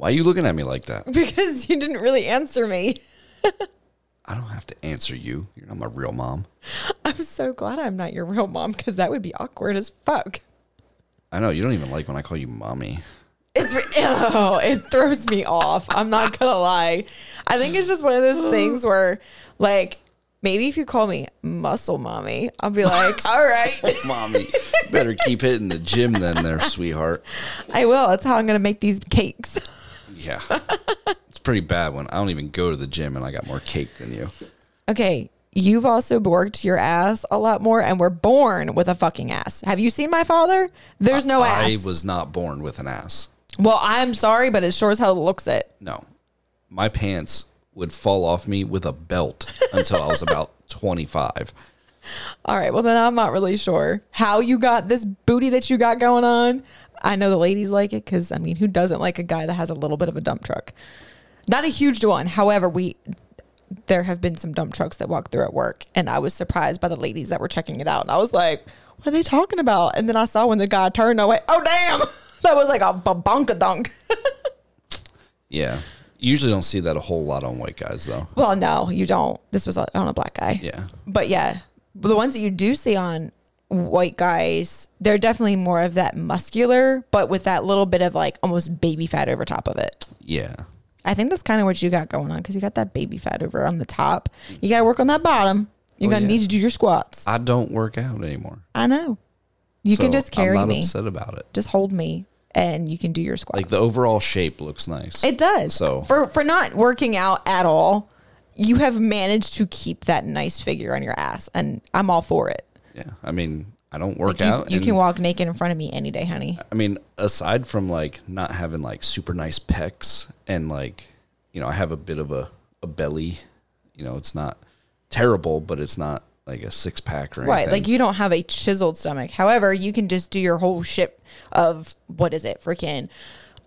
Why are you looking at me like that? Because you didn't really answer me. I don't have to answer you. You're not my real mom. I'm so glad I'm not your real mom because that would be awkward as fuck. I know you don't even like when I call you mommy. It's re- oh, it throws me off. I'm not gonna lie. I think it's just one of those things where, like, maybe if you call me muscle mommy, I'll be like, all right, mommy, better keep hitting the gym then, there, sweetheart. I will. That's how I'm gonna make these cakes. Yeah, it's pretty bad when I don't even go to the gym and I got more cake than you. Okay, you've also worked your ass a lot more, and we're born with a fucking ass. Have you seen my father? There's no I ass. I was not born with an ass. well, I'm sorry, but it sure as hell looks it. No, my pants would fall off me with a belt until I was about 25. All right, well then I'm not really sure how you got this booty that you got going on. I know the ladies like it because I mean, who doesn't like a guy that has a little bit of a dump truck? Not a huge one. However, we there have been some dump trucks that walk through at work, and I was surprised by the ladies that were checking it out, and I was like, "What are they talking about?" And then I saw when the guy turned, I went, "Oh damn!" That was like a babonka dunk. Yeah, usually don't see that a whole lot on white guys though. well, no, you don't. This was on a black guy. Yeah, but yeah, the ones that you do see on white guys, they're definitely more of that muscular, but with that little bit of like almost baby fat over top of it. yeah. I think that's kind of what you got going on because you got that baby fat over on the top. You got to work on that bottom. You're Oh, gonna yeah. need to do your squats. I don't work out anymore. I know. You can just carry I'm not me. upset about it. Just hold me, and you can do your squats. Like the overall shape looks nice. It does. So- for for not working out at all, you have managed to keep that nice figure on your ass, and I'm all for it. Yeah, I mean, I don't work You, out. you and- can walk naked in front of me any day, honey. I mean, aside from like not having like super nice pecs and like, you know, I have a bit of a, a belly. You know, it's not terrible, but it's not like a six pack or anything. Right, like you don't have a chiseled stomach. However, you can just do your whole ship of what is it, freaking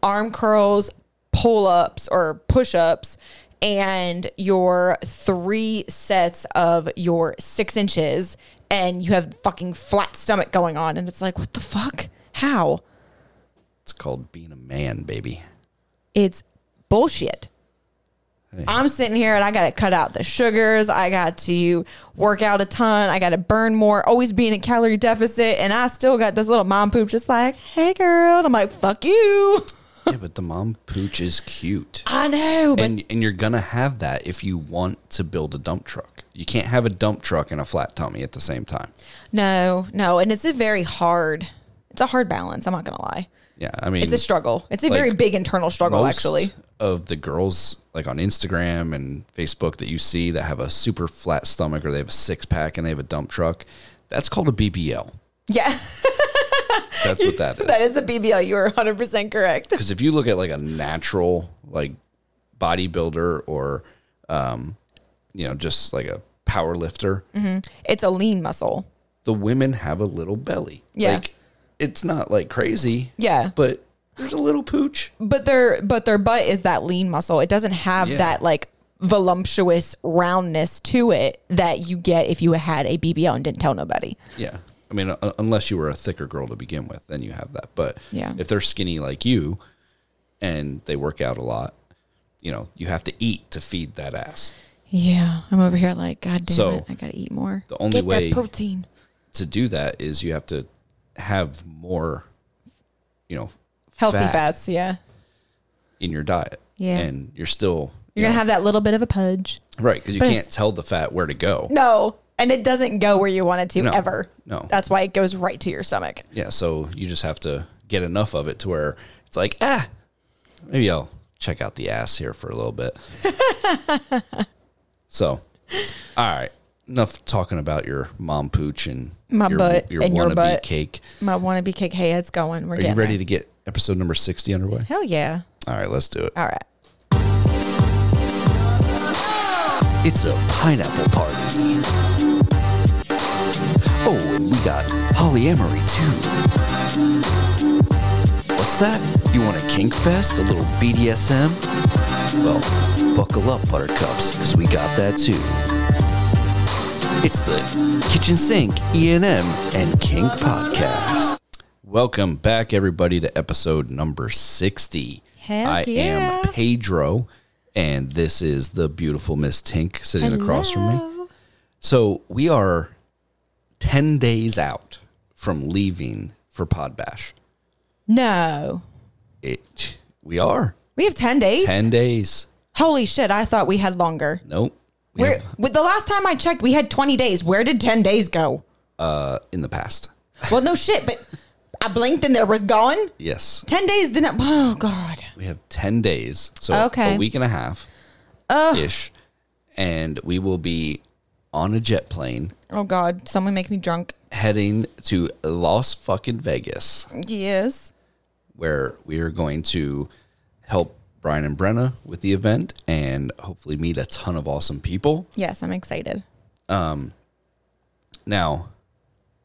arm curls, pull ups or push ups, and your three sets of your six inches, and you have fucking flat stomach going on, and it's like, what the fuck? How? It's called being a man, baby. It's bullshit. I'm sitting here and I got to cut out the sugars. I got to work out a ton. I got to burn more, always be in a calorie deficit. And I still got this little mom poop just like, hey, girl. And I'm like, fuck you. yeah, but the mom pooch is cute. I know, but And and you're gonna have that if you want to build a dump truck. You can't have a dump truck and a flat tummy at the same time. no, no. And it's a very hard, it's a hard balance. I'm not going to lie. Yeah, I mean, It's a struggle. It's a like, very big internal struggle, most actually. of the girls like on Instagram and Facebook that you see that have a super flat stomach or they have a six pack and they have a dump truck, that's called a BBL. Yeah, That's what that is. that is a BBL. You are 100% correct. Because if you look at like a natural like bodybuilder or um, you know just like a power lifter, It's a lean muscle. the women have a little belly. Yeah. like it's not like crazy. Yeah. but there's a little pooch. but their but their butt is that lean muscle. It doesn't have Yeah. that like voluptuous roundness to it that you get if you had a BBL and didn't tell nobody. Yeah. I mean, uh, unless you were a thicker girl to begin with, then you have that. But Yeah. if they're skinny like you and they work out a lot, you know, you have to eat to feed that ass. Yeah, I'm over here like, God damn So, it, I gotta eat more. the only Get way- that protein. To do that is you have to have more, you know, Healthy fat fats, yeah. in your diet. Yeah. And you're still, you You're gonna know, have that little bit of a pudge. right, because you but can't tell the fat where to go. No, and it doesn't go where you want it to No, ever. no. That's why it goes right to your stomach. Yeah. So you just have to get enough of it to where it's like, ah, maybe I'll check out the ass here for a little bit. so, all right. Enough talking about your mom pooch and My your, butt your and your wannabe butt. cake. My wannabe cake, hey, it's going. We're Are you ready there. to get episode number 60 underway? Hell yeah. All right, let's do it. All right. It's a pineapple party. Oh, and we got polyamory too. What's that? You want a kink fest? A little BDSM? Well, buckle up, buttercups, because we got that too. It's the Kitchen Sink, ENM, and Kink Podcast. Welcome back, everybody, to episode number 60. Hell I yeah. am Pedro, and this is the beautiful Miss Tink sitting across from me. So we are 10 days out from leaving for Podbash. No. It, we are We have 10 days? 10 days. Holy shit, I thought we had longer. Nope. We Where have, with the last time I checked, we had 20 days. Where did 10 days go? uh, in the past. Well, no shit, but I blinked and there was gone. Yes. 10 days didn't. Oh, God. We have 10 days. So Okay. a week and a half ish. And we will be on a jet plane Oh, God. Someone make me drunk. heading to Las fucking Vegas, Yes. where we are going to help Brian and Brenna with the event and hopefully meet a ton of awesome people. Yes, I'm excited. Um, Now,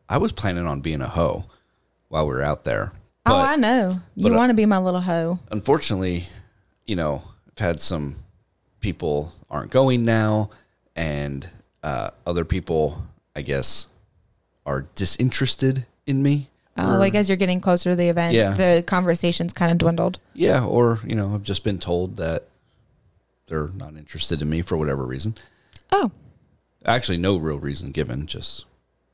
I was planning on being a hoe while we were out there. oh, I know. You uh, want to be my little hoe. unfortunately, you know, I've had some people aren't going now, and uh, other people, I guess, are disinterested in me. Oh, like as you're getting closer to the event, Yeah. the conversation's kind of dwindled. Yeah, or you know, I've just been told that they're not interested in me for whatever reason. Oh, Actually, no real reason given, just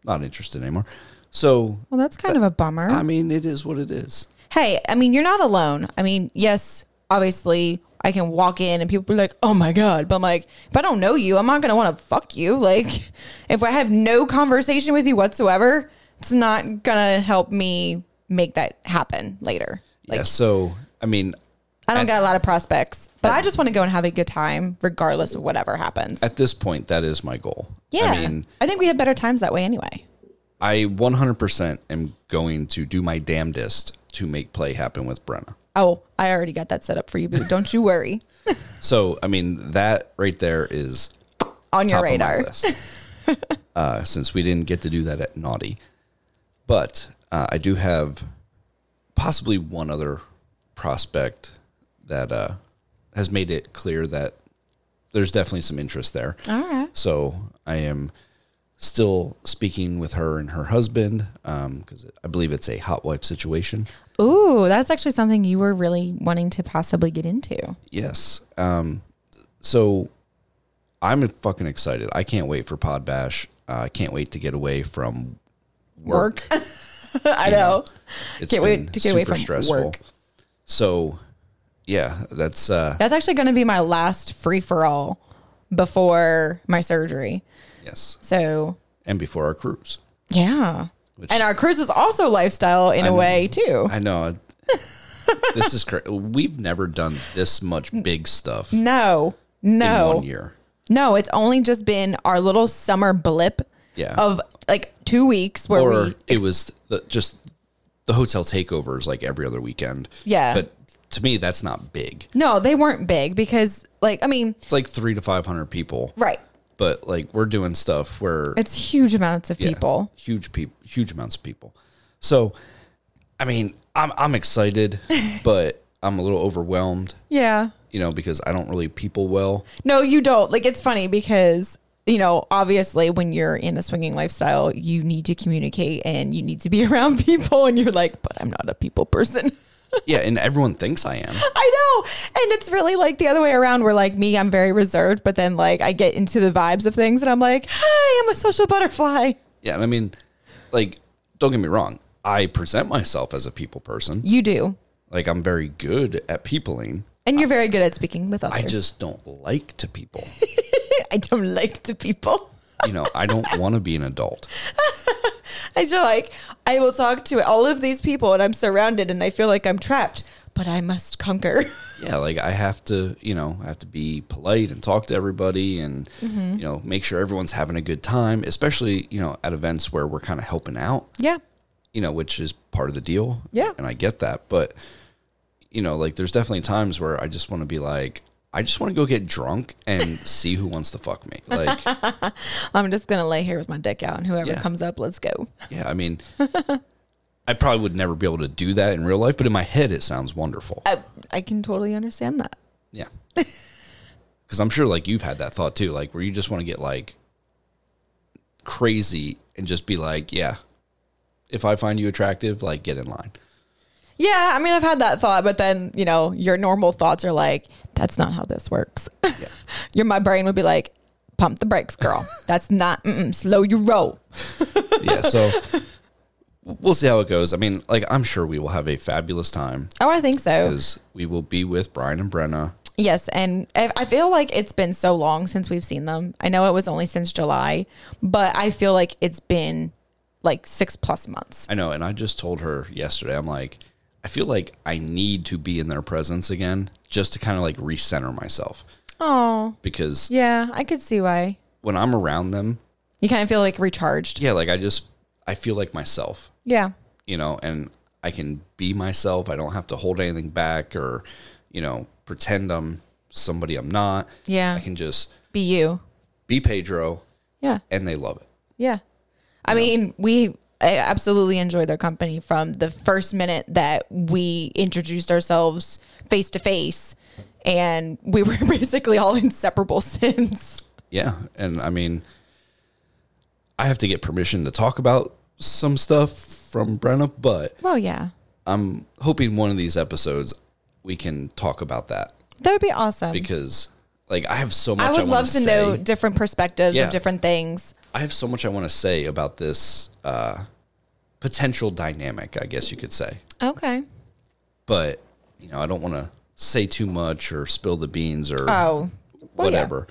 not interested anymore. So, well, that's kind uh, of a bummer. I mean, it is what it is. hey, I mean, you're not alone. I mean, yes, obviously, I can walk in and people be like, "Oh my god," but I'm like, if I don't know you, I'm not gonna want to fuck you. Like, if I have no conversation with you whatsoever, it's not gonna help me make that happen later. Like, yeah. So, I mean, I don't at- got a lot of prospects, but I just want to go and have a good time, regardless of whatever happens. at this point, that is my goal. yeah, I mean, I think we have better times that way anyway. I 100% am going to do my damnedest to make play happen with Brenna. Oh, I already got that set up for you, boo. Don't you worry. So, I mean, that right there is On your radar. of my list. uh, since we didn't get to do that at Naughty. But uh, I do have possibly one other prospect that uh, has made it clear that there's definitely some interest there. All right. So I am still speaking with her and her husband because I believe it's a hot wife situation. Ooh, that's actually something you were really wanting to possibly get into. Yes. Um, so I'm fucking excited. I can't wait for Pod Bash. Uh, I can't wait to get away from work. I know. It's Can't wait to get away from stressful. work. So, yeah, that's uh, That's actually going to be my last free for all before my surgery. yes, So, and before our cruise. yeah. Which- and our cruise is also lifestyle in a know. way, too. I know. this is crazy. We've never done this much big stuff No, in no, one year. no. It's only just been our little summer blip Yeah. of like two weeks where or we. it was the, just the hotel takeovers like every other weekend. Yeah. But to me, that's not big. no, they weren't big because, like, I mean, It's like three to 500 people. right. But like we're doing stuff where It's huge amounts of Yeah, people. huge people, huge amounts of people. So, I mean, I'm I'm excited, but I'm a little overwhelmed, Yeah. you know, because I don't really people well. No, you don't. Like it's funny because you know, obviously, when you're in a swinging lifestyle, you need to communicate and you need to be around people. And you're like, but I'm not a people person. Yeah, and everyone thinks I am. I know. And it's really like the other way around where like me, I'm very reserved, but then like I get into the vibes of things and I'm like, hi, I'm a social butterfly. Yeah, and I mean, like, don't get me wrong. I present myself as a people person. You do. Like, I'm very good at peopling. And you're very good at speaking with others. I just don't like to people. I don't like to people. You know, I don't want to be an adult. I feel like I will talk to all of these people and I'm surrounded and I feel like I'm trapped, but I must conquer. Yeah, like I have to, you know, I have to be polite and talk to everybody and, Mm-hmm. you know, make sure everyone's having a good time, especially, you know, at events where we're kind of helping out, yeah. you know, which is part of the deal. Yeah. And I get that. But, you know, like there's definitely times where I just want to be like, I just want to go get drunk and see who wants to fuck me. Like, I'm just gonna lay here with my dick out, and whoever Yeah. comes up, let's go. yeah, I mean, I probably would never be able to do that in real life, but in my head, it sounds wonderful. I, I can totally understand that. Yeah. Because I'm sure, like, you've had that thought too, like, where you just want to get, like, crazy and just be like, yeah, if I find you attractive, like, get in line. Yeah, I mean, I've had that thought, but then, you know, your normal thoughts are like, that's not how this works. your my brain would be like, pump the brakes, girl. That's not mm-mm, slow your roll. yeah, so we'll see how it goes. I mean, like I'm sure we will have a fabulous time Oh, I think so. because we will be with Brian and Brenna. Yes, and I I feel like it's been so long since we've seen them. I know it was only since July, but I feel like it's been like six plus months. I know, and I just told her yesterday. I'm like, I feel like I need to be in their presence again, just to kind of like recenter myself. Oh, Because yeah, I could see why. when I'm around them, You kind of feel like recharged. yeah, like I just I feel like myself, Yeah. you know, and I can be myself. I don't have to hold anything back or, you know, pretend I'm somebody I'm not. Yeah. I can just Be you. be Pedro, Yeah. and they love it. Yeah. I mean, we I absolutely enjoyed their company from the first minute that we introduced ourselves face to face and we were basically all inseparable since. Yeah, and I mean, I have to get permission to talk about some stuff from Brenna, but Well, yeah. I'm hoping one of these episodes we can talk about that That would be awesome. because, like, I have so much I I, would want love to to say. know different perspectives Yeah. of different things. I have so much I want to say about this uh, potential dynamic, I guess you could say. Okay. But you know, I don't want to say too much or spill the beans or Oh, well, yeah. whatever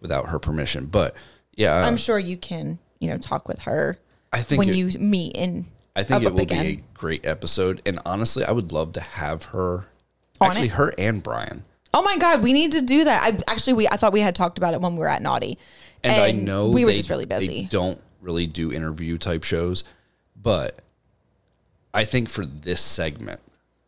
without her permission. But yeah, I'm sure you can, you know, talk with her I think when it- you meet in. I think it will again. be a great episode. And honestly, I would love to have her, On actually, it? her and Brian. Oh my God, we need to do that. I actually we I thought we had talked about it when we were at Naughty, And, I know we were they- just really They busy. don't really do interview type shows, but I think for this segment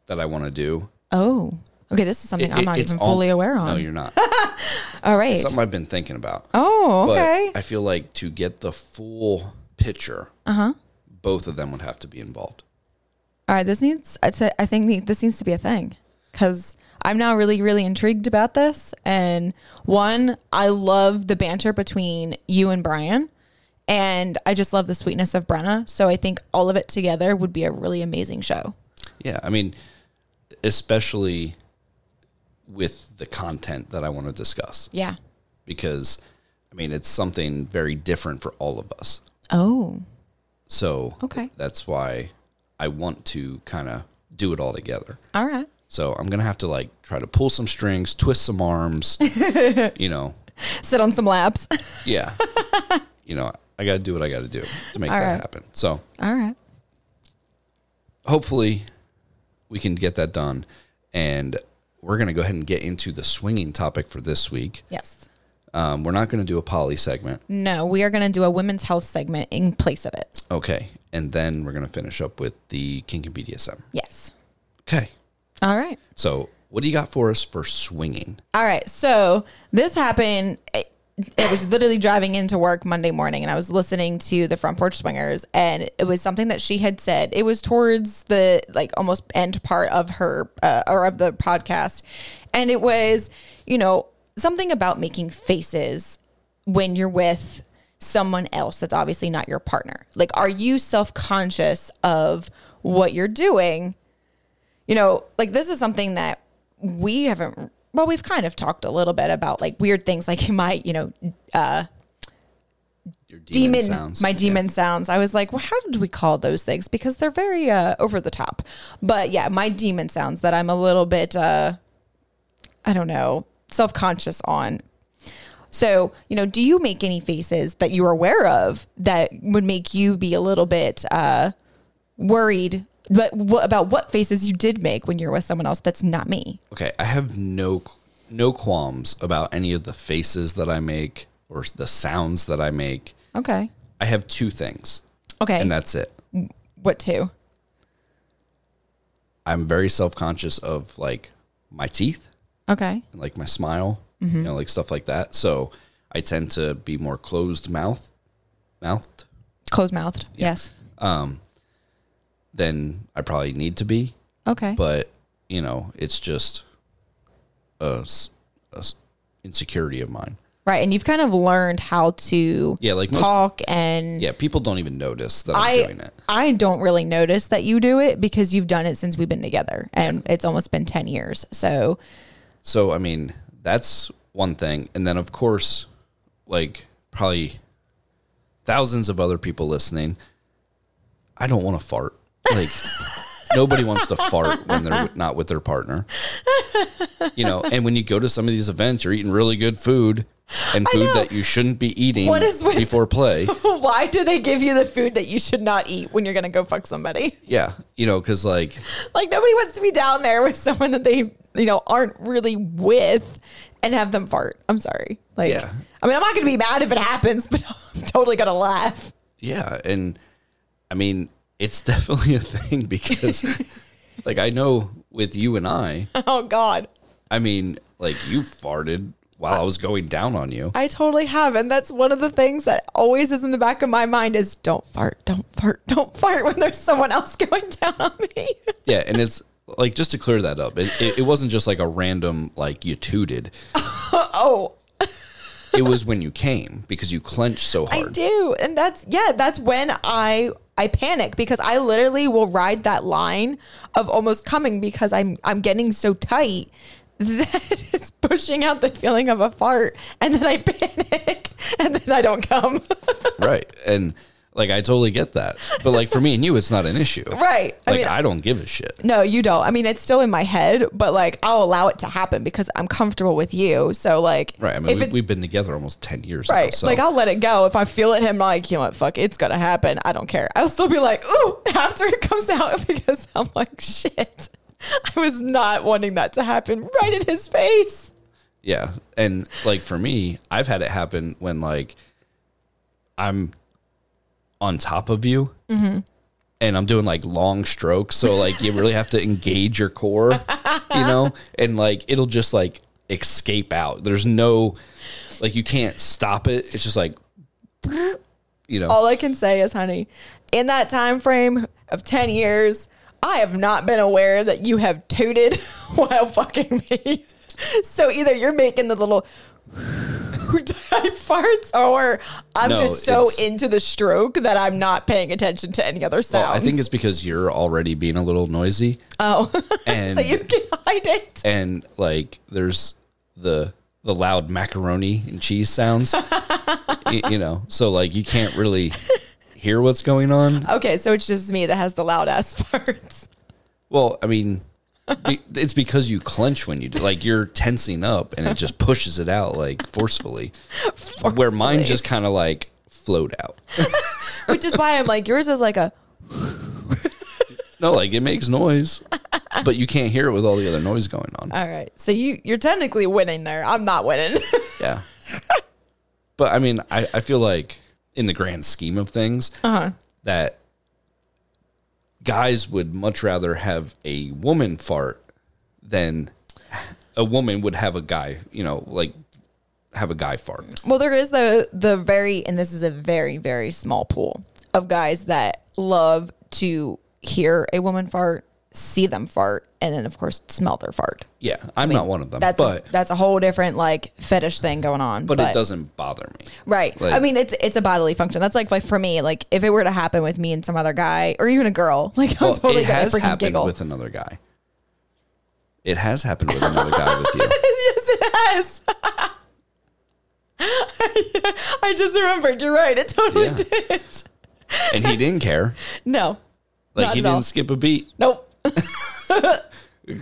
that I want to do, Oh, okay. This is something it- I'm not even al- fully aware on. No, you're not. All right. Something I've been thinking about. Oh, But okay. I feel like to get the full picture, Uh-huh. both of them would have to be involved. All right. This needs. I'd say, I think this needs to be a thing because I'm now really, really intrigued about this. And one, I love the banter between you and Brian, and I just love the sweetness of Brenna. So I think all of it together would be a really amazing show. Yeah, I mean, especially with the content that I want to discuss, Yeah. because I mean, it's something very different for all of us. Oh. So Okay. that's why I want to kind of do it all together. All right. So I'm gonna have to like try to pull some strings, twist some arms, you know. Sit on some laps. Yeah, you know, I got to do what I got to do to make All that right. happen. So all right. hopefully we can get that done, and we're gonna go ahead and get into the swinging topic for this week. Yes. Um, we're not gonna do a poly segment, No, we are going to do a women's health segment in place of it. okay, and then we're gonna finish up with the kink and BDSM. Yes. Okay, All right. so what do you got for us for swinging? All right. So this happened. It, it was literally driving into work Monday morning, and I was listening to the Front Porch Swingers, and it was something that she had said. It was towards the like almost end part of her uh, or of the podcast, and it was you know something about making faces when you're with someone else that's obviously not your partner. Like, are you self conscious of what you're doing? You know, like this is something that we haven't. Well, we've kind of talked a little bit about like weird things, like my, you know, uh, Your demon, sounds. my Yeah. demon sounds. I was like, well, how did we call those things? Because they're very uh, over the top. But yeah, my demon sounds that I'm a little bit, uh, I don't know, self conscious on. So, you know, do you make any faces that you are aware of that would make you be a little bit uh, worried but what, about what faces you did make when you're with someone else that's not me? Okay, I have no no qualms about any of the faces that I make or the sounds that I make. Okay. I have two things, Okay. and that's it. what two? I'm very self conscious of like my teeth Okay. and like my smile, Mm-hmm. you know, like stuff like that. So I tend to be more closed mouth, mouthed Closed mouthed. Yes. Than I probably need to be. Okay. But you know, it's just a, a insecurity of mine. Right. And you've kind of learned how to Yeah, like most- talk and Yeah, people don't even notice that I'm I doing it. I don't really notice that you do it because you've done it since we've been together and it's almost been 10 years. So So I mean, that's one thing, and then of course, like probably thousands of other people listening. I don't want to fart. Like nobody wants to fart when they're not with their partner. You know, and when you go to some of these events, you're eating really good food and food that you shouldn't be eating What is with- before play. why do they give you the food that you should not eat when you're going to go fuck somebody? Yeah, you know, because like Like nobody wants to be down there with someone that they, you know, aren't really with and have them fart. I'm sorry. Like Yeah. I mean, I'm not going to be mad if it happens, but I'm totally going to laugh. Yeah, and I mean, it's definitely a thing because, like, I know with you and I, Oh god. I mean, like, you farted while I was going down on you. I totally have. And that's one of the things that always is in the back of my mind is don't fart, don't fart, don't fart when there's someone else going down on me. Yeah, and it's like just to clear that up, it, it, it wasn't just like a random like you tooted. oh, It was when you came because you clenched so hard. I do. And that's yeah, that's when I I panic because I literally will ride that line of almost coming because I'm I'm getting so tight that it's pushing out the feeling of a fart and then I panic and then I don't come. Right, and like I totally get that, but like for me and you, it's not an issue. right. I Like mean I don't give a shit. No, you don't. I mean, it's still in my head, but like I'll allow it to happen because I'm comfortable with you. So like, Right. I mean, if we, we've been together almost ten years. now, right, so. like I'll let it go if I feel it. Him like, you know what, fuck, it's gonna happen. I don't care. I'll still be like, ooh, after it comes out because I'm like, shit, I was not wanting that to happen right in his face. Yeah. And like for me, I've had it happen when like I'm on top of you Mm-hmm. and I'm doing like long strokes. So like you really have to engage your core, you know, and like it'll just like escape out. There's no, like you can't stop it. It's just like, you know, All I can say is, honey, in that time frame of ten years, I have not been aware that you have tooted while fucking me. So either you're making the little type farts, or I'm No, just so into the stroke that I'm not paying attention to any other well, sounds. I think it's because you're already being a little noisy oh, and so you can hide it. and like there's the the loud macaroni and cheese sounds Y- you, know so like you can't really hear what's going on Okay, so it's just me that has the loud ass farts. well i mean be- it's because you clench when you do like you're tensing up and it just pushes it out like forcefully, where mine just kind of like float out Which is why I'm like, yours is like a no like it makes noise but you can't hear it with all the other noise going on all right. So you you're technically winning there. I'm not winning. Yeah. but I mean, I, I feel like in the grand scheme of things, Uh-huh. that guys would much rather have a woman fart than a woman would have a guy, you know, like have a guy fart. Well, there is the the very, and this is a very very small pool of guys that love to hear a woman fart, see them fart, and then of course smell their fart. Yeah, I'm not one of them, That's but a, that's a whole different like fetish thing going on. but it doesn't bother me. Right. Like- I mean, it's it's a bodily function. That's like like for me, like if it were to happen with me and some other guy, or even a girl, like I'm Well, totally it has freaking happened giggle. with another guy. It has happened with another guy with you. yes, it has. I just remembered. You're right. It totally Yeah. did. And he didn't care. No. Like he didn't all. skip a beat. Nope.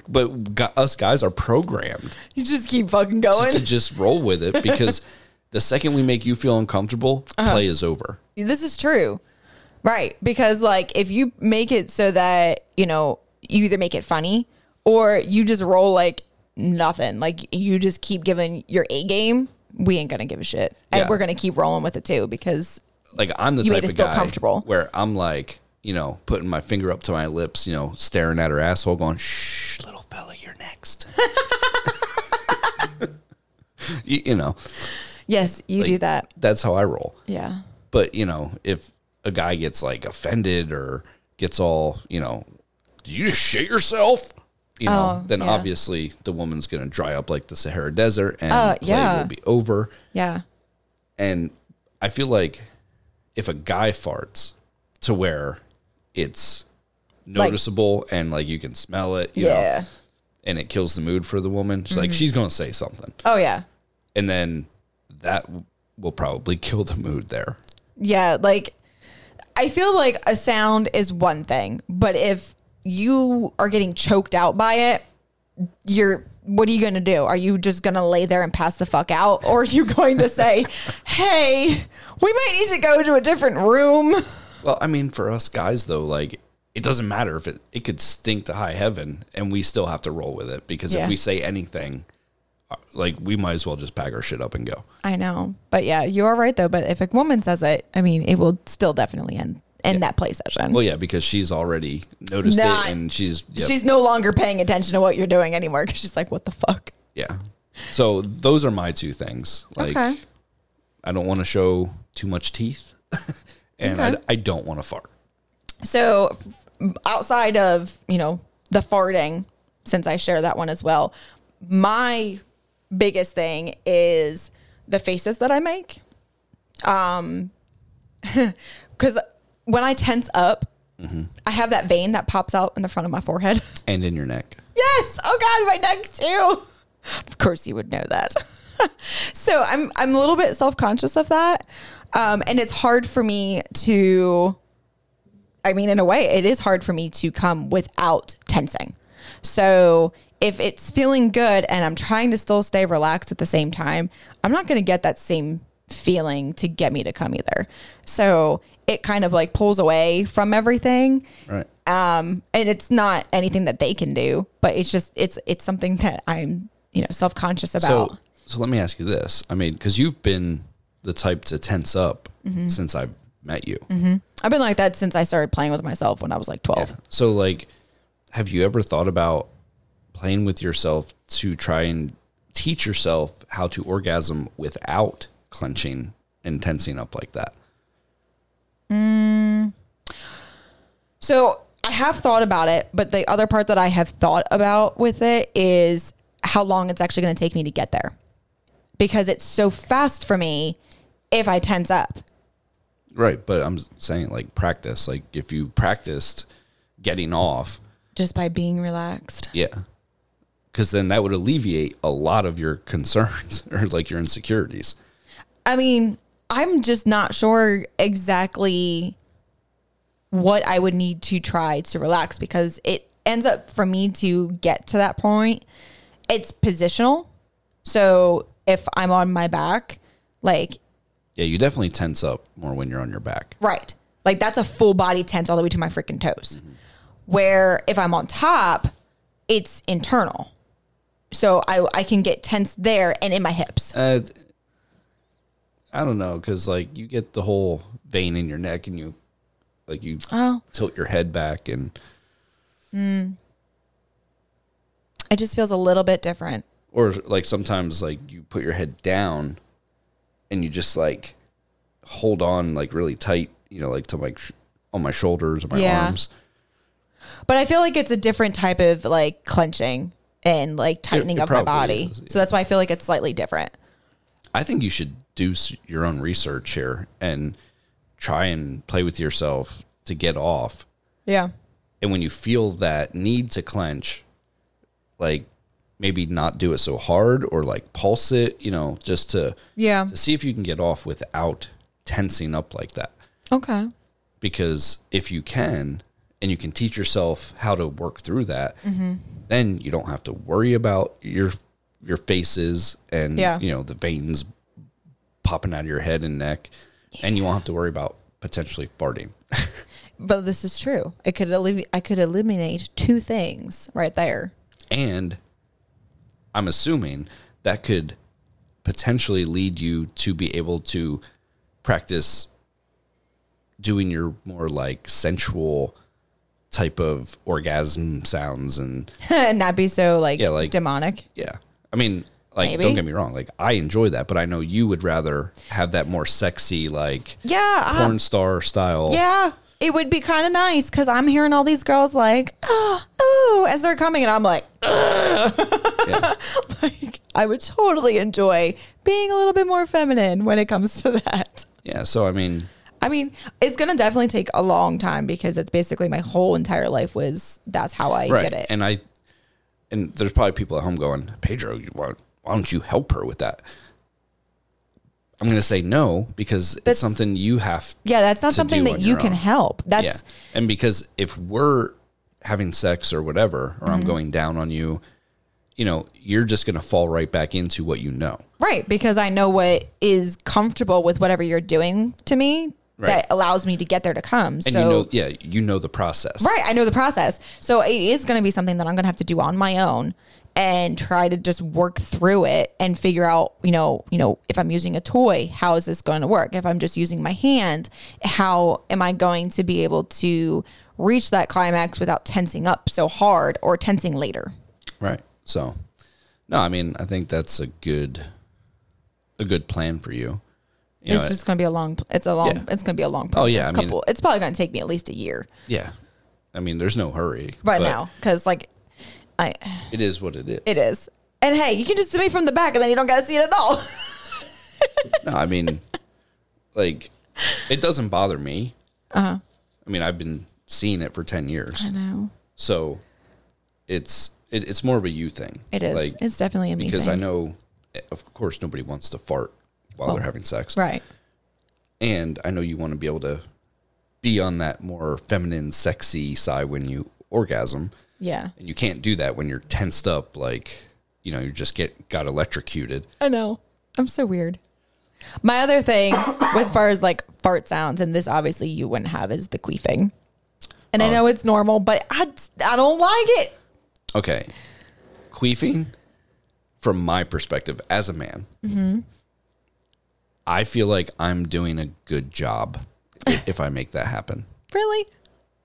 But gu- us guys are programmed You just keep fucking going. to just roll with it because the second we make you feel uncomfortable, Uh-huh. play is over. This is true. Right. Because like if you make it so that, you know, you either make it funny or you just roll like nothing. Like you just keep giving your A game, we ain't gonna give a shit. And Yeah. we're gonna keep rolling with it too because Like I'm the You made type us of feel guy comfortable. where I'm like, you know, putting my finger up to my lips, you know, staring at her asshole, going, "Shh, little fella, you're next." you, you know, yes, you do that. that's how I roll. Yeah. But you know, if a guy gets like offended or gets all, you know, did you just shit yourself? you know, Oh, then yeah. obviously the woman's going to dry up like the Sahara Desert and Uh, play yeah. will be over. Yeah. And I feel like if a guy farts to where it's noticeable and like you can smell it, you Yeah. know, and it kills the mood for the woman, she's like, mm-hmm. she's going to say something. Oh yeah. And then that will probably kill the mood there. Yeah, like I feel like a sound is one thing, but if you are getting choked out by it, you're what are you going to do? Are you just going to lay there and pass the fuck out or are you going to say, "Hey, we might need to go to a different room?" Well, I mean, for us guys though, like it doesn't matter if it it could stink to high heaven, and we still have to roll with it because Yeah. if we say anything, uh, like we might as well just pack our shit up and go. I know. But yeah, you are right though, but if a woman says it, I mean, it will still definitely end end that play session. Well, yeah, because she's already noticed Not- it, and she's yep, She's no longer paying attention to what you're doing anymore cuz she's like, "What the fuck?" yeah. So those are my two things. Like Okay. I don't want to show too much teeth, and Okay. I, I don't want to fart. So f- outside of, you know, the farting, since I share that one as well, my biggest thing is the faces that I make. Um cuz when I tense up, I have that vein that pops out in the front of my forehead. And in your neck. Yes. Oh God, my neck too. Of course, you would know that. so I'm I'm a little bit self conscious of that, um, and it's hard for me to. I mean, in a way, it is hard for me to come without tensing. So if it's feeling good and I'm trying to still stay relaxed at the same time, I'm not going to get that same feeling to get me to come either. So it kind of like pulls away from everything Right. um and it's not anything that they can do but it's just it's it's something that i'm you know self-conscious about So, so let me ask you this. I mean, because you've been the type to tense up Mm-hmm. since I've met you. i've been like that since i started playing with myself when i was like 12 So, like, have you ever thought about playing with yourself to try and teach yourself how to orgasm without clenching and tensing up like that? so i have thought about it but the other part that i have thought about with it is how long it's actually going to take me to get there because it's so fast for me if i tense up Right. But I'm saying, like, practice. Like, if you practiced getting off, just by being relaxed yeah. Because then that would alleviate a lot of your concerns or like your insecurities. I mean, I'm just not sure exactly what I would need to try to relax because it ends up for me to get to that point. It's positional. So if I'm on my back, like, Yeah, you definitely tense up more when you're on your back. right, like that's a full body tense all the way to my freaking toes. Where if I'm on top, it's internal. So I, I can get tense there and in my hips. Uh, I don't know, because like you get the whole vein in your neck, and you like you Oh. tilt your head back, and It just feels a little bit different. Or like sometimes like you put your head down, and you just like hold on like really tight, you know, like to like sh- on my shoulders or my Yeah. arms. But I feel like it's a different type of like clenching and like tightening it of my probably body. is, yeah. So that's why I feel like it's slightly different. I think you should do s- your own research here and try and play with yourself to get off Yeah. and when you feel that need to clench like maybe not do it so hard or like pulse it you know just to Yeah. to see if you can get off without tensing up like that Okay. because if you can and you can teach yourself how to work through that Mm-hmm. then you don't have to worry about your your faces and Yeah. you know the veins popping out of your head and neck and you won't have to worry about potentially farting But this is true. I could eliminate I could eliminate two things right there. And I'm assuming that could potentially lead you to be able to practice doing your more like sensual type of orgasm sounds and and not be so like, Yeah, like- demonic. yeah. I mean, like Maybe. don't get me wrong, like I enjoy that, but I know you would rather have that more sexy like Yeah. I- porn star style. yeah. it would be kind of nice because I'm hearing all these girls like, oh, ooh, as they're coming, and I'm like, Yeah. like, I would totally enjoy being a little bit more feminine when it comes to that. yeah. So I mean, I mean, it's gonna definitely take a long time because it's basically my whole entire life was that's how I right. did it. And I, and there's probably people at home going, Pedro, you want, why don't you help her with that? I'm going to say no because That's- it's something you have. yeah, that's not something that you your can help. That's yeah. And because if we're having sex or whatever, or Mm-hmm. I'm going down on you, you know, you're just going to fall right back into what you know. right because I know what is comfortable with whatever you're doing to me Right. that allows me to get there to come. And so you know, yeah, you know the process. Right, I know the process. So it is going to be something that I'm going to have to do on my own and try to just work through it and figure out, you know, you know, if I'm using a toy, how is this going to work? If I'm just using my hand, how am I going to be able to reach that climax without tensing up so hard or tensing later? Right. So, no, I mean, I think that's a good, a good plan for you. You it's know, just going to be a long it's a long Yeah. it's going to be a long Oh, yeah, I mean- it's probably going to take me at least a year yeah. I mean, there's no hurry right now cuz like I It is what it is. it is. And hey, you can just see me from the back and then you don't got to see it at all. No, I mean, like, it doesn't bother me. Uh huh. I mean, I've been seeing it for ten years, I know. so it's it, it's more of a you thing. It is. like it's definitely a me because thing. I know, of course, nobody wants to fart while they're having sex, Right. and I know you want to be able to be on that more feminine, sexy side when you orgasm, Yeah. and you can't do that when you're tensed up, like you know, you just get got electrocuted. I know. I'm so weird. My other thing, as far as like fart sounds, and this obviously you wouldn't have, is the queefing. And I Oh. know it's normal, but I, I don't like it. Okay. Queefing, from my perspective as a man, Mm-hmm. I feel like I'm doing a good job if I make that happen. Really?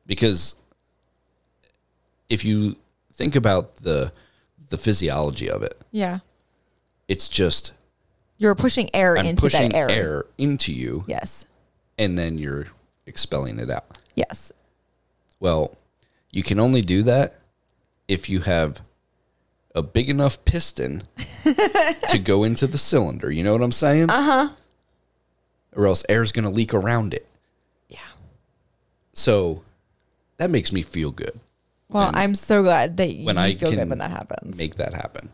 Because if you think about the the physiology of it, Yeah. it's just You're pushing air I'm into pushing that air. air into you Yes. and then you're expelling it out. Yes. Well, you can only do that if you have a big enough piston to go into the cylinder. You know what I'm saying? Uh huh. Or else air's going to leak around it. Yeah. So that makes me feel good. Well, And I'm so glad that you when I feel good when that happens. Make that happen.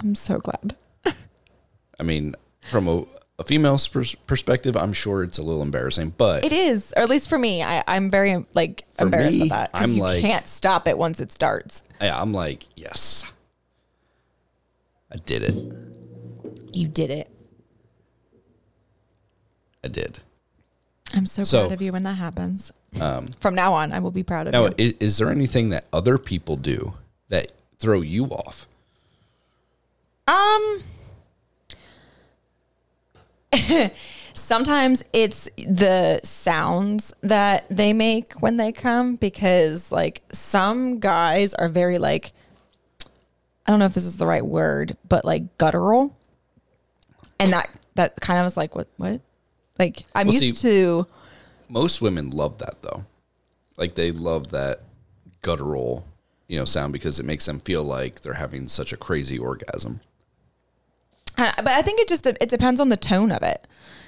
I'm so glad. I mean, from a, a female's pers- perspective, I'm sure it's a little embarrassing, but It is, or at least for me. I, I'm very like embarrassed me, with that because I'm you like- can't stop it once it starts. yeah, I'm like, yes, I did it. You did it. I did. I'm so, So, proud of you when that happens. From now on, I will be proud of Now, you. is, is there anything that other people do that throw you off? Um, sometimes it's the sounds that they make when they come because, like, some guys are very like, I don't know if this is the right word, but like guttural, and that that kind of is like what what, like I'm Well, used see- to. Most women love that though. Like they love that guttural, you know, sound because it makes them feel like they're having such a crazy orgasm. But I think it just it depends on the tone of it.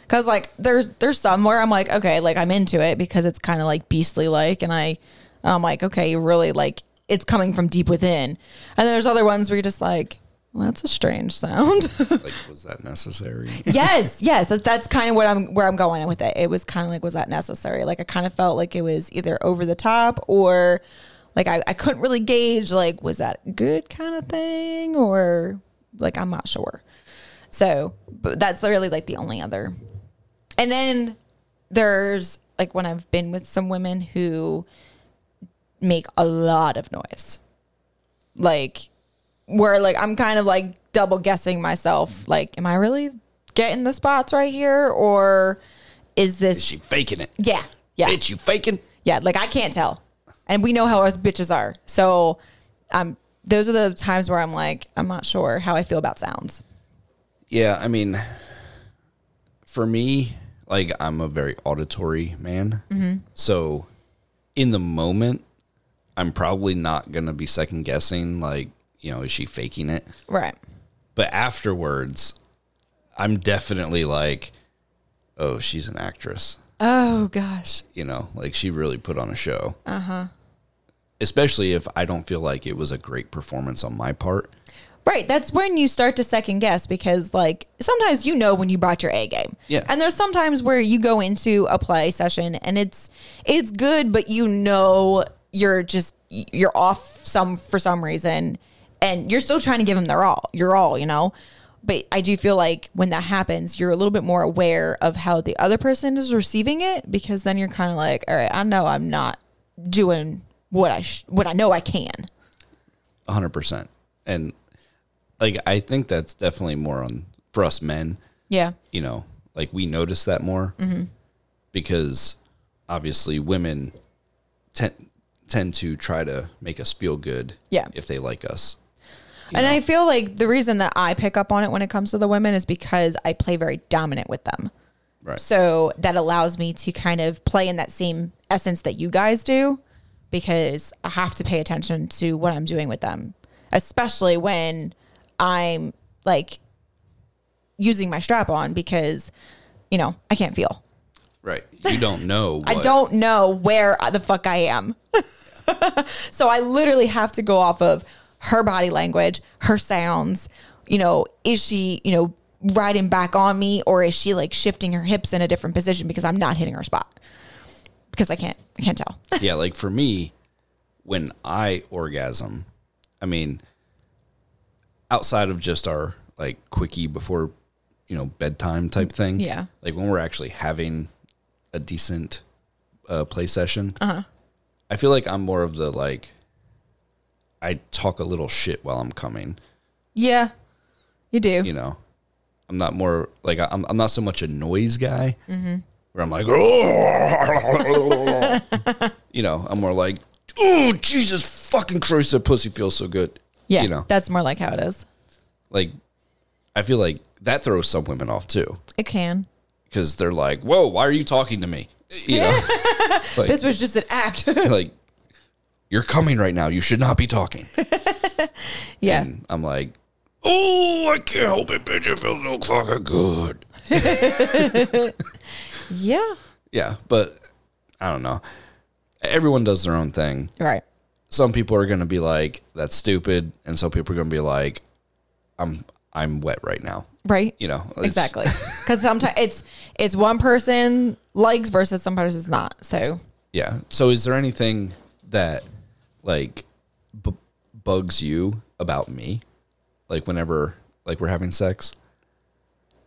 Cause like there's there's some where I'm like okay like I'm into it because it's kind of like beastly like and I I'm like okay you really like it's coming from deep within. And then there's other ones where you're just like well, that's a strange sound. Like, was that necessary? yes yes that, that's kind of what I'm where I'm going with it. It was kind of like was that necessary? Like I kind of felt like it was either over the top or like I, I couldn't really gauge like was that good kind of thing or like I'm not sure so but that's really like the only other. And then there's like when I've been with some women who make a lot of noise. Like where like I'm kind of like double guessing myself like am I really getting the spots right here or is this Is she faking it? Yeah. Yeah. Bitch, you faking? Yeah, like I can't tell. And we know how us bitches are. So um those are the times where I'm like I'm not sure how I feel about sounds. Yeah, I mean, for me, like I'm a very auditory man, Mm-hmm. so in the moment, I'm probably not gonna be second guessing. Like, you know, is she faking it? Right. But afterwards, I'm definitely like, oh, she's an actress. Oh gosh. You know, like she really put on a show. Uh huh. Especially if I don't feel like it was a great performance on my part. Right. That's when you start to second guess because, like, sometimes you know when you brought your A game. Yeah. And there's sometimes where you go into a play session and it's it's good, but you know you're just you're off some for some reason, and you're still trying to give them their all. Your all, you know. But I do feel like when that happens, you're a little bit more aware of how the other person is receiving it because then you're kind of like, all right, I know I'm not doing what I sh- what I know I can. hundred percent. And like I think that's definitely more on for us men. Yeah. You know, like we notice that more mm-hmm. because obviously women tend tend to try to make us feel good. Yeah. If they like us. And know? I feel like the reason that I pick up on it when it comes to the women is because I play very dominant with them. right. So that allows me to kind of play in that same essence that you guys do because I have to pay attention to what I'm doing with them, especially when I'm like using my strap on because, you know, I can't feel. right. You don't know. What, I don't know where the fuck I am. so I literally have to go off of her body language, her sounds. You know, is she, you know, riding back on me or is she like shifting her hips in a different position because I'm not hitting her spot? Because I can't, I can't tell. yeah, like for me, when I orgasm, I mean, outside of just our like quickie before, you know, bedtime type thing. Yeah. Like when we're actually having a decent uh, play session, uh-huh. I feel like I'm more of the like, I talk a little shit while I'm coming. yeah, you do. You know, I'm not more like I'm. I'm not so much a noise guy. Mm-hmm. Where I'm like, you know, I'm more like, oh Jesus fucking Christ, that pussy feels so good. Yeah. you know, that's more like how it is. like I feel like that throws some women off too It can. because they're like, whoa, why are you talking to me? You know, like, This was just an act. like you're coming right now. You should not be talking. yeah. And I'm like, oh, I can't help it, bitch. It feels so fucking good. Yeah. Yeah, but I don't know. Everyone does their own thing. Right. Some people are going to be like, "That's stupid," and some people are going to be like, "I'm I'm wet right now." Right. You know, Exactly. Because sometimes it's it's one person likes versus some person's not. So Yeah. So, is there anything that like b- bugs you about me, like whenever like we're having sex?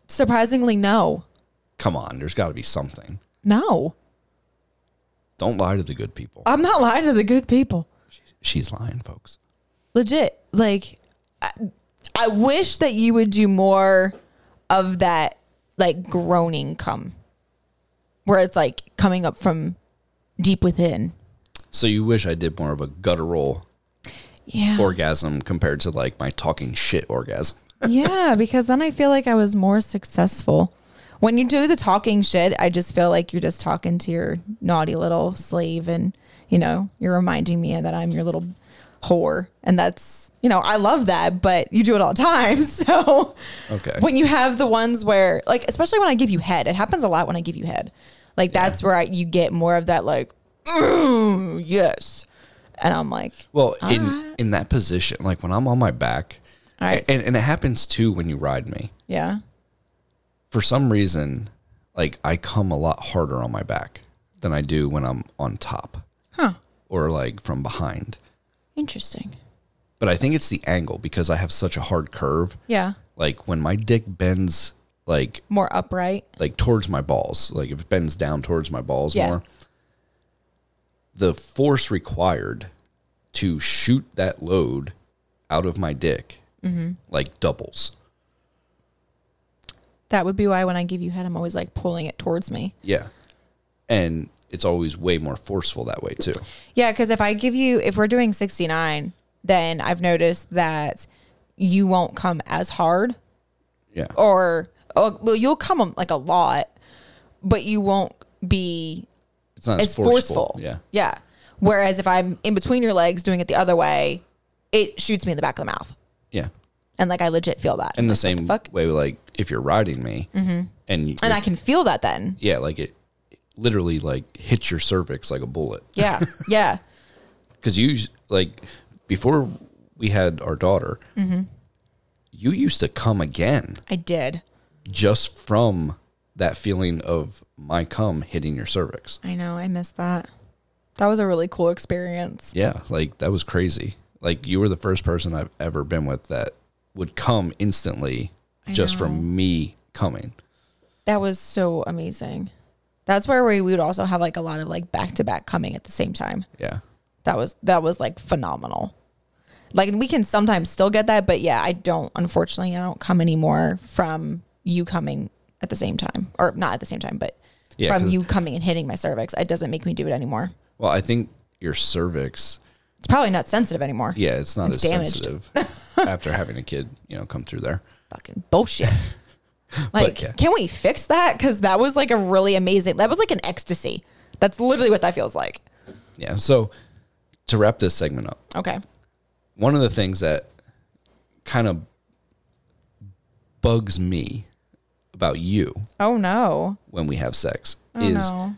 surprisingly, no, Come on, there's got to be something. no. Don't lie to the good people. I'm not lying to the good people. She's lying, folks. Legit. Like, I, I wish that you would do more of that, like groaning come, where it's like coming up from deep within. So you wish I did more of a guttural Yeah. orgasm compared to like my talking shit orgasm. yeah, because then I feel like I was more successful. When you do the talking shit, I just feel like you're just talking to your naughty little slave and, you know, you're reminding me that I'm your little whore. And that's, you know, I love that, but you do it all the time. So Okay. when you have the ones where, like, especially when I give you head, it happens a lot when I give you head. Like, that's where I, you get more of that, like, "Mm, yes. And I'm like, Well, in right. in that position, like when I'm on my back, right. and, and it happens too when you ride me. yeah. For some reason, like I come a lot harder on my back than I do when I'm on top Huh. or like from behind. Interesting. But I think it's the angle because I have such a hard curve. Yeah. Like when my dick bends like More upright. like towards my balls, like if it bends down towards my balls Yeah. more, the force required to shoot that load out of my dick Mm-hmm. like doubles. That would be why when I give you head, I'm always like pulling it towards me. Yeah. And it's always way more forceful that way too. Yeah, because if I give you, if we're doing 69, then I've noticed that you won't come as hard Yeah. or, oh, well, you'll come um, like a lot, but you won't be It's not as forceful. Yeah. Yeah. Whereas if I'm in between your legs doing it the other way, it shoots me in the back of the mouth. Yeah. And like I legit feel that. In the Like, same fuck? way, like if you're riding me mm-hmm. and And I can feel that then. yeah, like it literally like hits your cervix like a bullet. Yeah. Yeah. Because you like before we had our daughter, Mm-hmm. you used to come again I did. just from that feeling of my cum hitting your cervix. I know. I missed that. That was a really cool experience. Yeah, like that was crazy. Like you were the first person I've ever been with that would come instantly I just know. from me coming. That was so amazing. That's where we would also have like a lot of like back to back coming at the same time. Yeah. That was that was like phenomenal. Like and we can sometimes still get that, but yeah, I don't unfortunately I don't come anymore from you coming at the same time. Or not at the same time, but Yeah, from you coming and hitting my cervix. It doesn't make me do it anymore. Well, I think your cervix, It's probably not sensitive anymore. yeah, it's not It's as damaged. sensitive after having a kid, you know, come through there. Fucking bullshit. Like, yeah. can we fix that? Because that was like a really amazing. That was like an ecstasy. That's literally what that feels like. Yeah. So to wrap this segment up, Okay. one of the things that kind of bugs me about you Oh no. when we have sex Oh is, no.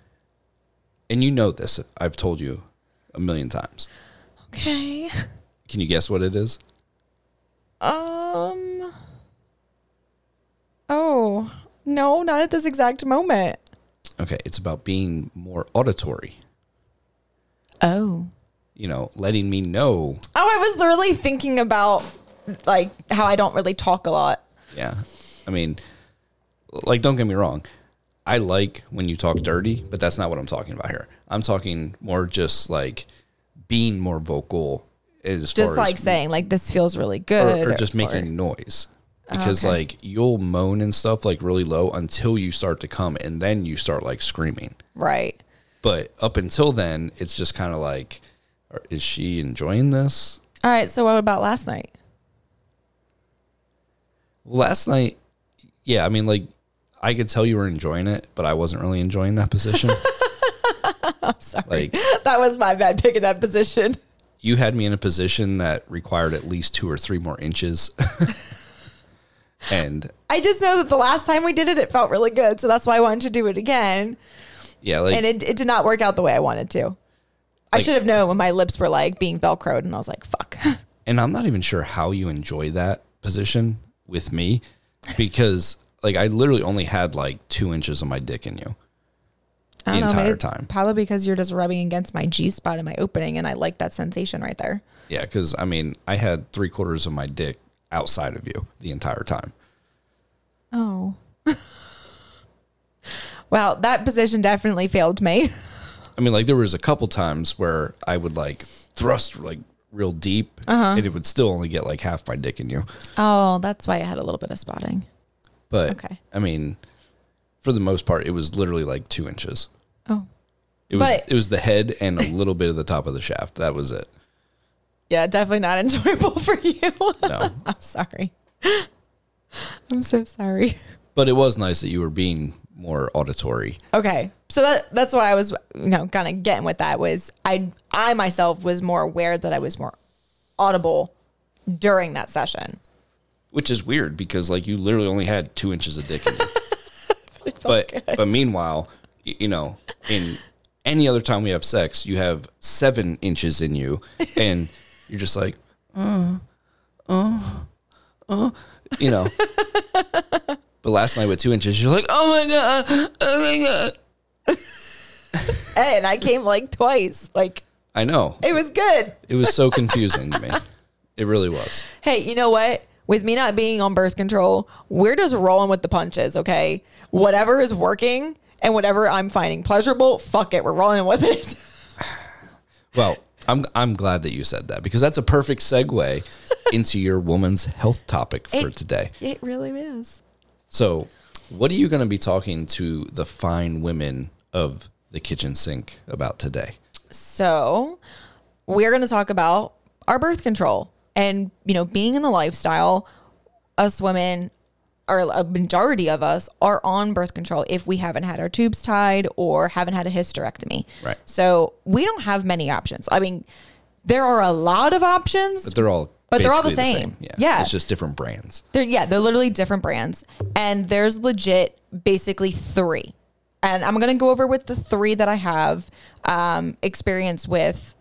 and you know this, I've told you a million times. Okay. Can you guess what it is? Um. Oh no, not at this exact moment. Okay, it's about being more auditory. Oh. You know, letting me know. Oh, I was really thinking about like how I don't really talk a lot. Yeah. I mean, like, don't get me wrong. I like when you talk dirty, but that's not what I'm talking about here. I'm talking more just like being more vocal as Just like saying like this feels really or, good, or just or- making noise. Because Okay. like you'll moan and stuff like really low until you start to come and then you start like screaming. right. But up until then, it's just kind of like, is she enjoying this? All right. So what about last night? Last night, yeah, I mean, like, I could tell you were enjoying it, but I wasn't really enjoying that position. I'm sorry. like, that was my bad pick picking that position. you had me in a position that required at least two or three more inches. and I just know that the last time we did it, it felt really good. So that's why I wanted to do it again. yeah, like, and it, it did not work out the way I wanted to. I Like- should have known when my lips were like being velcroed, and I was like, "Fuck." and I'm not even sure how you enjoy that position with me because, like, I literally only had like two inches of my dick in you. The entire maybe- time. Probably because you're just rubbing against my G spot in my opening, and I like that sensation right there. Yeah, because I mean, I had three quarters of my dick outside of you the entire time. Oh. well, that position definitely failed me. I mean, like there was a couple times where I would like thrust like real deep, Uh-huh. and it would still only get like half my dick in you. Oh, that's why I had a little bit of spotting. But Okay. I mean, for the most part, it was literally like two inches. Oh. It was But- it was the head and a little bit of the top of the shaft. That was it. Yeah, definitely not enjoyable for you. No, I'm sorry. I'm so sorry. but it was nice that you were being more auditory. Okay. So that that's why I was you know kind of getting with that was I I myself was more aware that I was more audible during that session. Which is weird because like you literally only had two inches of dick in you. But good. but meanwhile, you know, in any other time we have sex, you have seven inches in you, and you're just like, uh, uh, uh, you know. but last night with two inches, you're like, oh my god, oh my god. and I came like twice. Like I know it was good. it was so confusing to me. It really was. Hey, you know what? With me not being on birth control, we're just rolling with the punches, okay? Whatever is working and whatever I'm finding pleasurable, fuck it, we're rolling with it. Well, I'm I'm glad that you said that because that's a perfect segue into your woman's health topic for It- today. It really is. So, what are you going to be talking to the fine women of the kitchen sink about today? So, we're going to talk about our birth control and, you know, being in the lifestyle. Us women or a majority of us are on birth control if we haven't had our tubes tied or haven't had a hysterectomy. Right. So we don't have many options. I mean, there are a lot of options, But they're all But they're all the basically same. Yeah. Yeah. It's just different brands. they're yeah, they're literally different brands, and there's legit basically three. And I'm gonna go over with the three that I have um, experience with.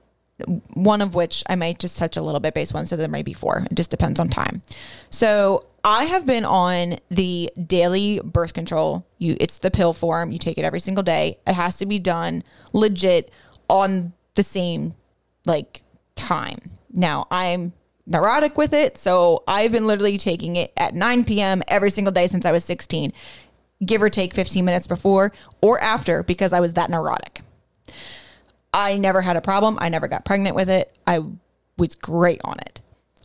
One of which I might just touch a little bit base one, so there might be four. It just depends on time. So I have been on the daily birth control. You, it's the pill form. You take it every single day. It has to be done legit on the same like time. Now I'm neurotic with it, so I've been literally taking it at 9 p.m. every single day since I was 16, give or take 15 minutes before or after because I was that neurotic. I never had a problem. I never got pregnant with it. I was great on it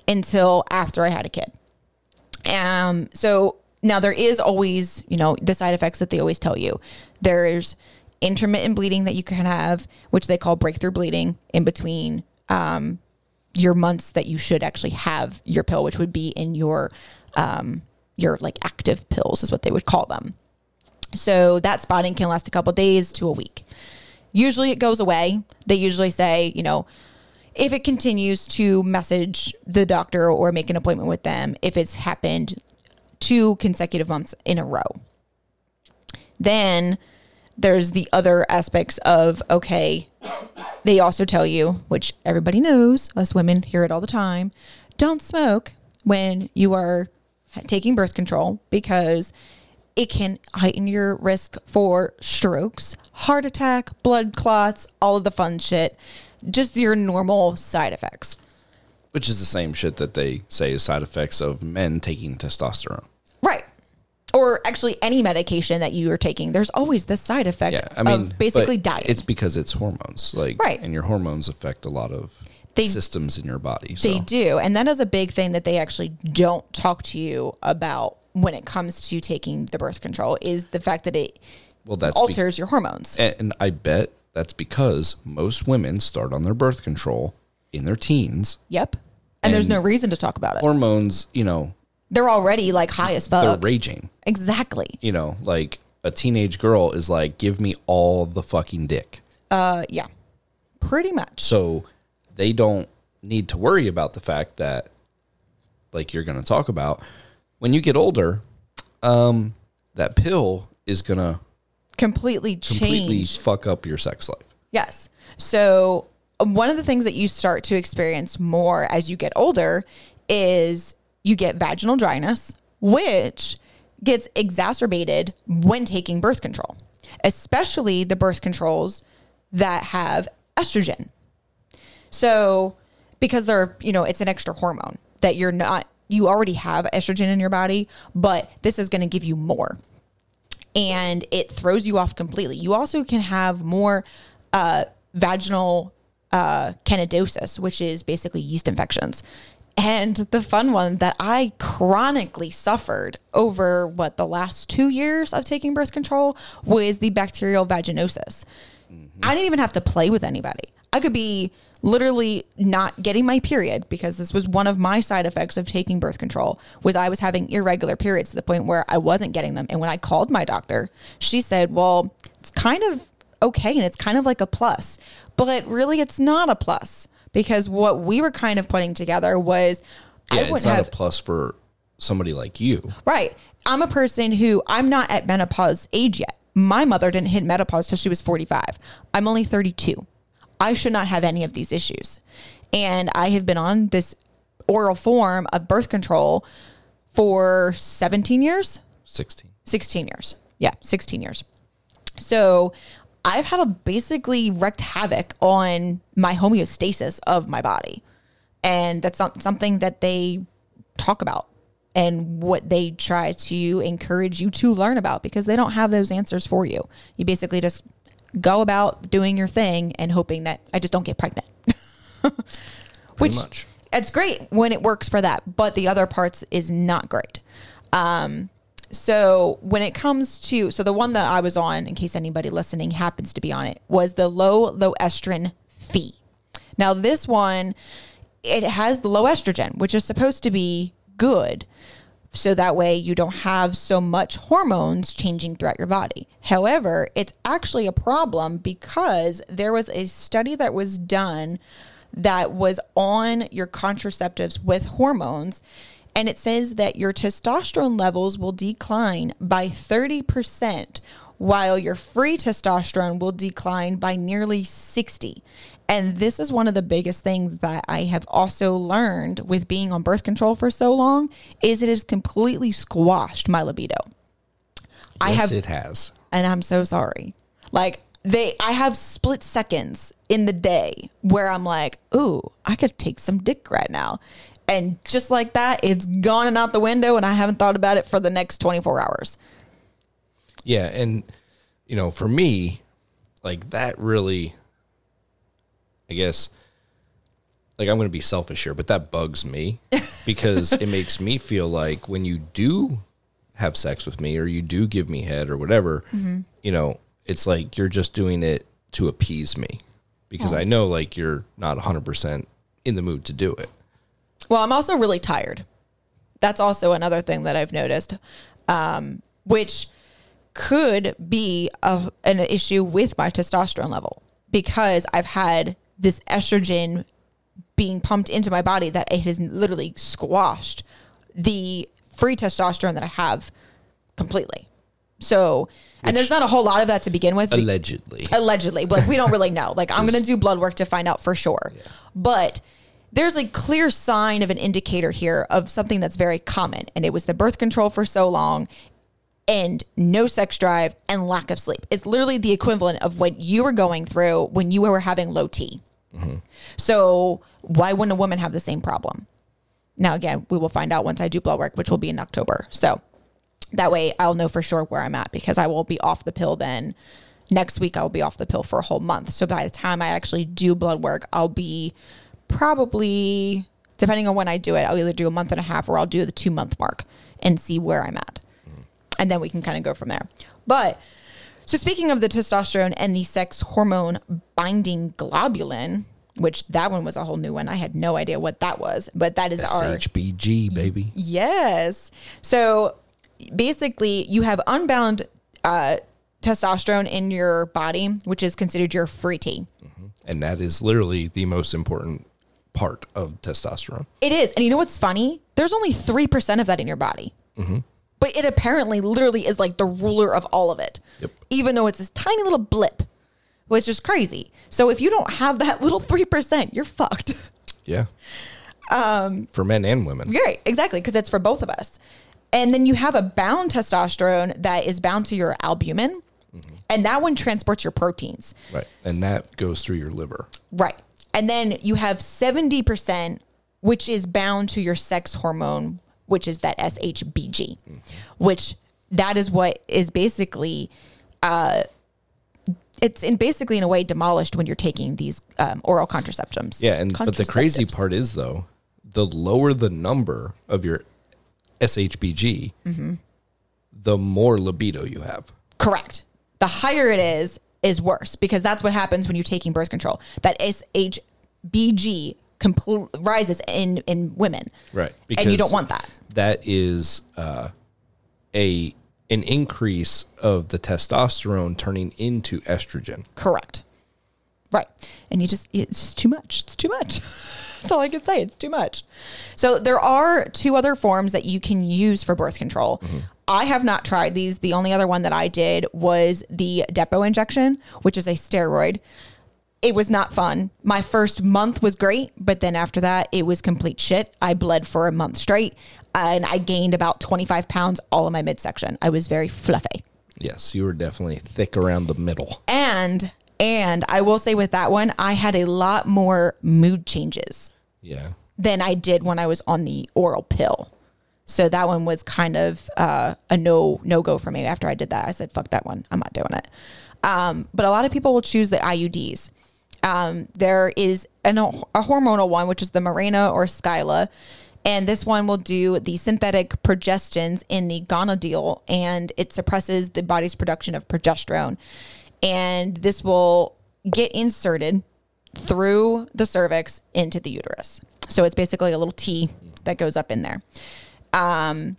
until after I had a kid. Um, so now there is always, you know, the side effects that they always tell you. There's intermittent bleeding that you can have, which they call breakthrough bleeding in between um, your months that you should actually have your pill, which would be in your um, your like active pills is what they would call them. So that spotting can last a couple days to a week. Usually it goes away. They usually say, you know, if it continues to message the doctor or make an appointment with them if it's happened two consecutive months in a row. Then there's the other aspects of okay, they also tell you, which everybody knows, us women hear it all the time, don't smoke when you are taking birth control because it can heighten your risk for strokes, heart attack, blood clots, all of the fun shit, just your normal side effects. Which is the same shit that they say is side effects of men taking testosterone. Right. Or actually any medication that you are taking, there's always the side effect Yeah, I mean, of basically dying. It's because it's hormones, like Right. and your hormones affect a lot of They- systems in your body. So They do. And that is a big thing that they actually don't talk to you about when it comes to taking the birth control is the fact that it well, that's be- alters your hormones. and, and I bet that's because most women start on their birth control in their teens. Yep. And, there's no reason to talk about it. Hormones, you know, They're already like high as they're raging. exactly. You know, like a teenage girl is like, give me all the fucking dick. Uh yeah. Pretty much. So they don't need to worry about the fact that, like you're going to talk about, when you get older, um, that pill is going to Completely completely change. fuck up your sex life. Yes. So, um, one of the things that you start to experience more as you get older is you get vaginal dryness, which gets exacerbated when taking birth control, especially the birth controls that have estrogen. So, because they're, you know, it's an extra hormone that you're not, you already have estrogen in your body, but this is going to give you more and it throws you off completely. You also can have more uh, vaginal uh, candidosis, which is basically yeast infections. And the fun one that I chronically suffered over what the last two years of taking birth control was the bacterial vaginosis. I didn't even have to play with anybody. I could be literally not getting my period because this was one of my side effects of taking birth control was I was having irregular periods to the point where I wasn't getting them. And when I called my doctor, she said, "Well, it's kind of okay and it's kind of like a plus." But really it's not a plus because what we were kind of putting together was Yeah, I would have a plus for somebody like you. Right. I'm a person who I'm not at menopause age yet. My mother didn't hit menopause till she was 45. I'm only 32. I should not have any of these issues. And I have been on this oral form of birth control for 17 years, 16. 16 years. Yeah, 16 years. So I've had a basically wrecked havoc on my homeostasis of my body. And that's not something that they talk about and what they try to encourage you to learn about because they don't have those answers for you. You basically just go about doing your thing and hoping that I just don't get pregnant. Which much. it's great when it works for that, but the other parts is not great. Um, so when it comes to so the one that I was on, in case anybody listening happens to be on it, was the low low estrogen fee. Now this one, it has the low estrogen, which is supposed to be good, So that way you don't have so much hormones changing throughout your body. However, it's actually a problem because there was a study that was done that was on your contraceptives with hormones. And it says that your testosterone levels will decline by 30%, while your free testosterone will decline by nearly 60. And this is one of the biggest things that I have also learned with being on birth control for so long is it has completely squashed my libido. I yes, have it has. and I'm so sorry. Like they I have split seconds in the day where I'm like, "Ooh, I could take some dick right now." And just like that, it's gone and out the window and I haven't thought about it for the next 24 hours. Yeah, and you know, for me, like that really I guess like I'm going to be selfish here, but that bugs me because it makes me feel like when you do have sex with me or you do give me head or whatever, you know, it's like you're just doing it to appease me because I know like you're not 100% in the mood to do it. Well, I'm also really tired. That's also another thing that I've noticed, um, which could be a, an issue with my testosterone level because I've had this estrogen being pumped into my body that it has literally squashed the free testosterone that I have completely. So, and there's not a whole lot of that to begin with. Allegedly. allegedly but we don't really know like i'm gonna do blood work to find out for sure but there's a clear sign of an indicator here of something that's very common and it was the birth control for so long and no sex drive and lack of sleep it's literally the equivalent of what you were going through when you were having low t so why wouldn't a woman have the same problem now again we will find out once i do blood work which will be in october so that way I'll know for sure where I'm at because I will be off the pill then. Next week I'll be off the pill for a whole month. So by the time I actually do blood work, I'll be probably depending on when I do it, I'll either do a month and a half or I'll do the 2 month mark and see where I'm at. And then we can kind of go from there. But so speaking of the testosterone and the sex hormone binding globulin, which that one was a whole new one. I had no idea what that was, but that is our SHBG, baby. Yes. So basically, you have unbound uh, testosterone in your body, which is considered your free T. And that is literally the most important part of testosterone. It is. And you know what's funny? There's only 3% of that in your body. But it apparently literally is like the ruler of all of it. Yep. Even though it's this tiny little blip, which is crazy. So if you don't have that little 3%, you're fucked. Yeah. Um, For men and women. Right, exactly, because it's for both of us. And then you have a bound testosterone that is bound to your albumin, and that one transports your proteins. Right. And that goes through your liver. Right. And then you have 70%, which is bound to your sex hormone, which is that SHBG, which that is what is basically, uh, it's in basically in a way demolished when you're taking these um, oral contraceptives. Yeah. And but the crazy part is though, the lower the number of your SHBG, Mm-hmm. the more libido you have. Correct. The higher it is, is worse because that's what happens when you're taking birth control. That SHBG compl- rises in in women, Right. and you don't want that. That is uh, a an increase of the testosterone turning into estrogen. Correct. Right. And you just, it's too much. It's too much. That's all I can say. It's too much. So there are two other forms that you can use for birth control. I have not tried these. The only other one that I did was the Depo injection, which is a steroid. It was not fun. My first month was great, but then after that, it was complete shit. I bled for a month straight and I gained about 25 pounds all in my midsection. I was very fluffy. Yes, you were definitely thick around the middle. And and I will say with that one, I had a lot more mood changes Yeah. than I did when I was on the oral pill. So that one was kind of uh, a no no go for me. After I did that, I said, "Fuck that one. I'm not doing it." Um, but a lot of people will choose the IUDs. Um, there is an, a hormonal one, which is the Mirena or Skyla. And this one will do the synthetic progestins in the gonadil, and it suppresses the body's production of progesterone. And this will get inserted through the cervix into the uterus. So it's basically a little T that goes up in there. Um,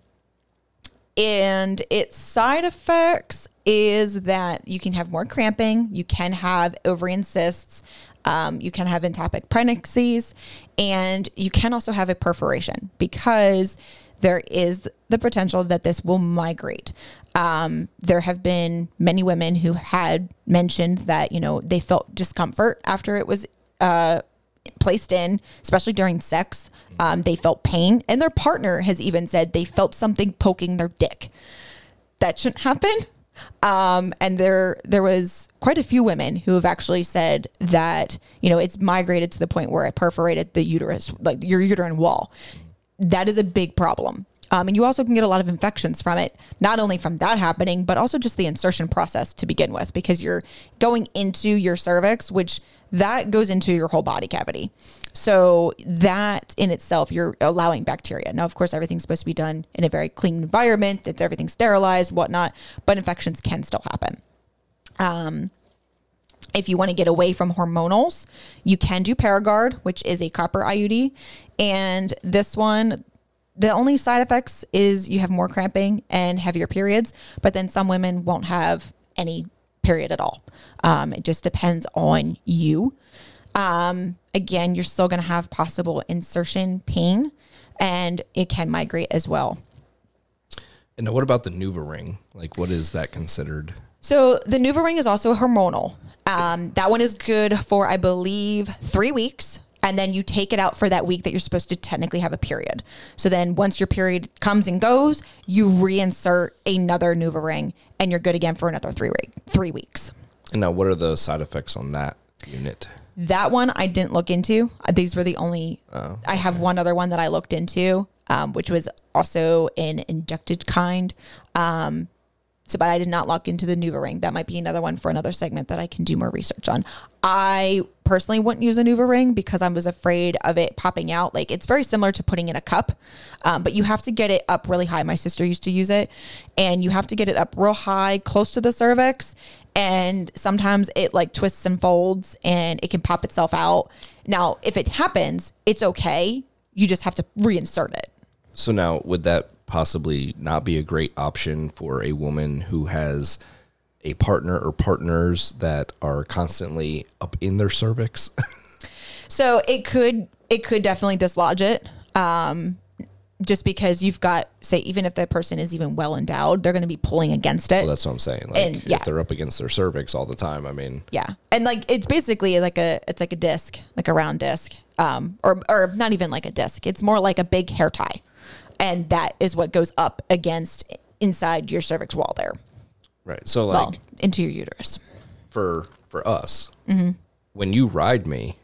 and its side effects is that you can have more cramping, you can have ovarian cysts, um, you can have ectopic pregnancies, and you can also have a perforation because there is the potential that this will migrate. Um, there have been many women who had mentioned that you know they felt discomfort after it was uh, placed in, especially during sex. Um, they felt pain, and their partner has even said they felt something poking their dick. That shouldn't happen. Um, and there there was quite a few women who have actually said that you know it's migrated to the point where it perforated the uterus, like your uterine wall. That is a big problem. Um, and you also can get a lot of infections from it, not only from that happening, but also just the insertion process to begin with, because you're going into your cervix, which that goes into your whole body cavity. So that in itself, you're allowing bacteria. Now, of course, everything's supposed to be done in a very clean environment. It's everything sterilized, whatnot, but infections can still happen. Um, if you want to get away from hormonals, you can do Paragard, which is a copper IUD. And this one, the only side effects is you have more cramping and heavier periods, but then some women won't have any period at all. Um, it just depends on you. Um, again, you're still going to have possible insertion pain and it can migrate as well. And now what about the NuvaRing? Ring? Like, what is that considered? So the NuvaRing is also hormonal. Um, that one is good for, I believe, three weeks. And then you take it out for that week that you're supposed to technically have a period. So then once your period comes and goes, you reinsert another NuvaRing ring and you're good again for another three, week, three weeks. And now, what are the side effects on that unit? That one I didn't look into. Uh, These were the only. Oh, I have one other one that I looked into, um, which was also an injected kind. Um, so, but I did not look into the NuvaRing. That might be another one for another segment that I can do more research on. I personally wouldn't use a NuvaRing because I was afraid of it popping out. Like it's very similar to putting in a cup, um, but you have to get it up really high. My sister used to use it, and you have to get it up real high, close to the cervix. And sometimes it like twists and folds, and it can pop itself out. Now, if it happens, it's okay. You just have to reinsert it. So now, would that possibly not be a great option for a woman who has a partner or partners that are constantly up in their cervix? So it could it could definitely dislodge it. Um, just because you've got say even if the person is even well endowed, they're going to be pulling against it. well, that's what I'm saying. Like, And, yeah. if they're up against their cervix all the time, I mean, yeah, and like it's basically like a it's like a disc, like a round disc, um, or or not even like a disc. It's more like a big hair tie, and that is what goes up against inside your cervix wall there, right. So, like, well, into your uterus. for for us Mm-hmm. when you ride me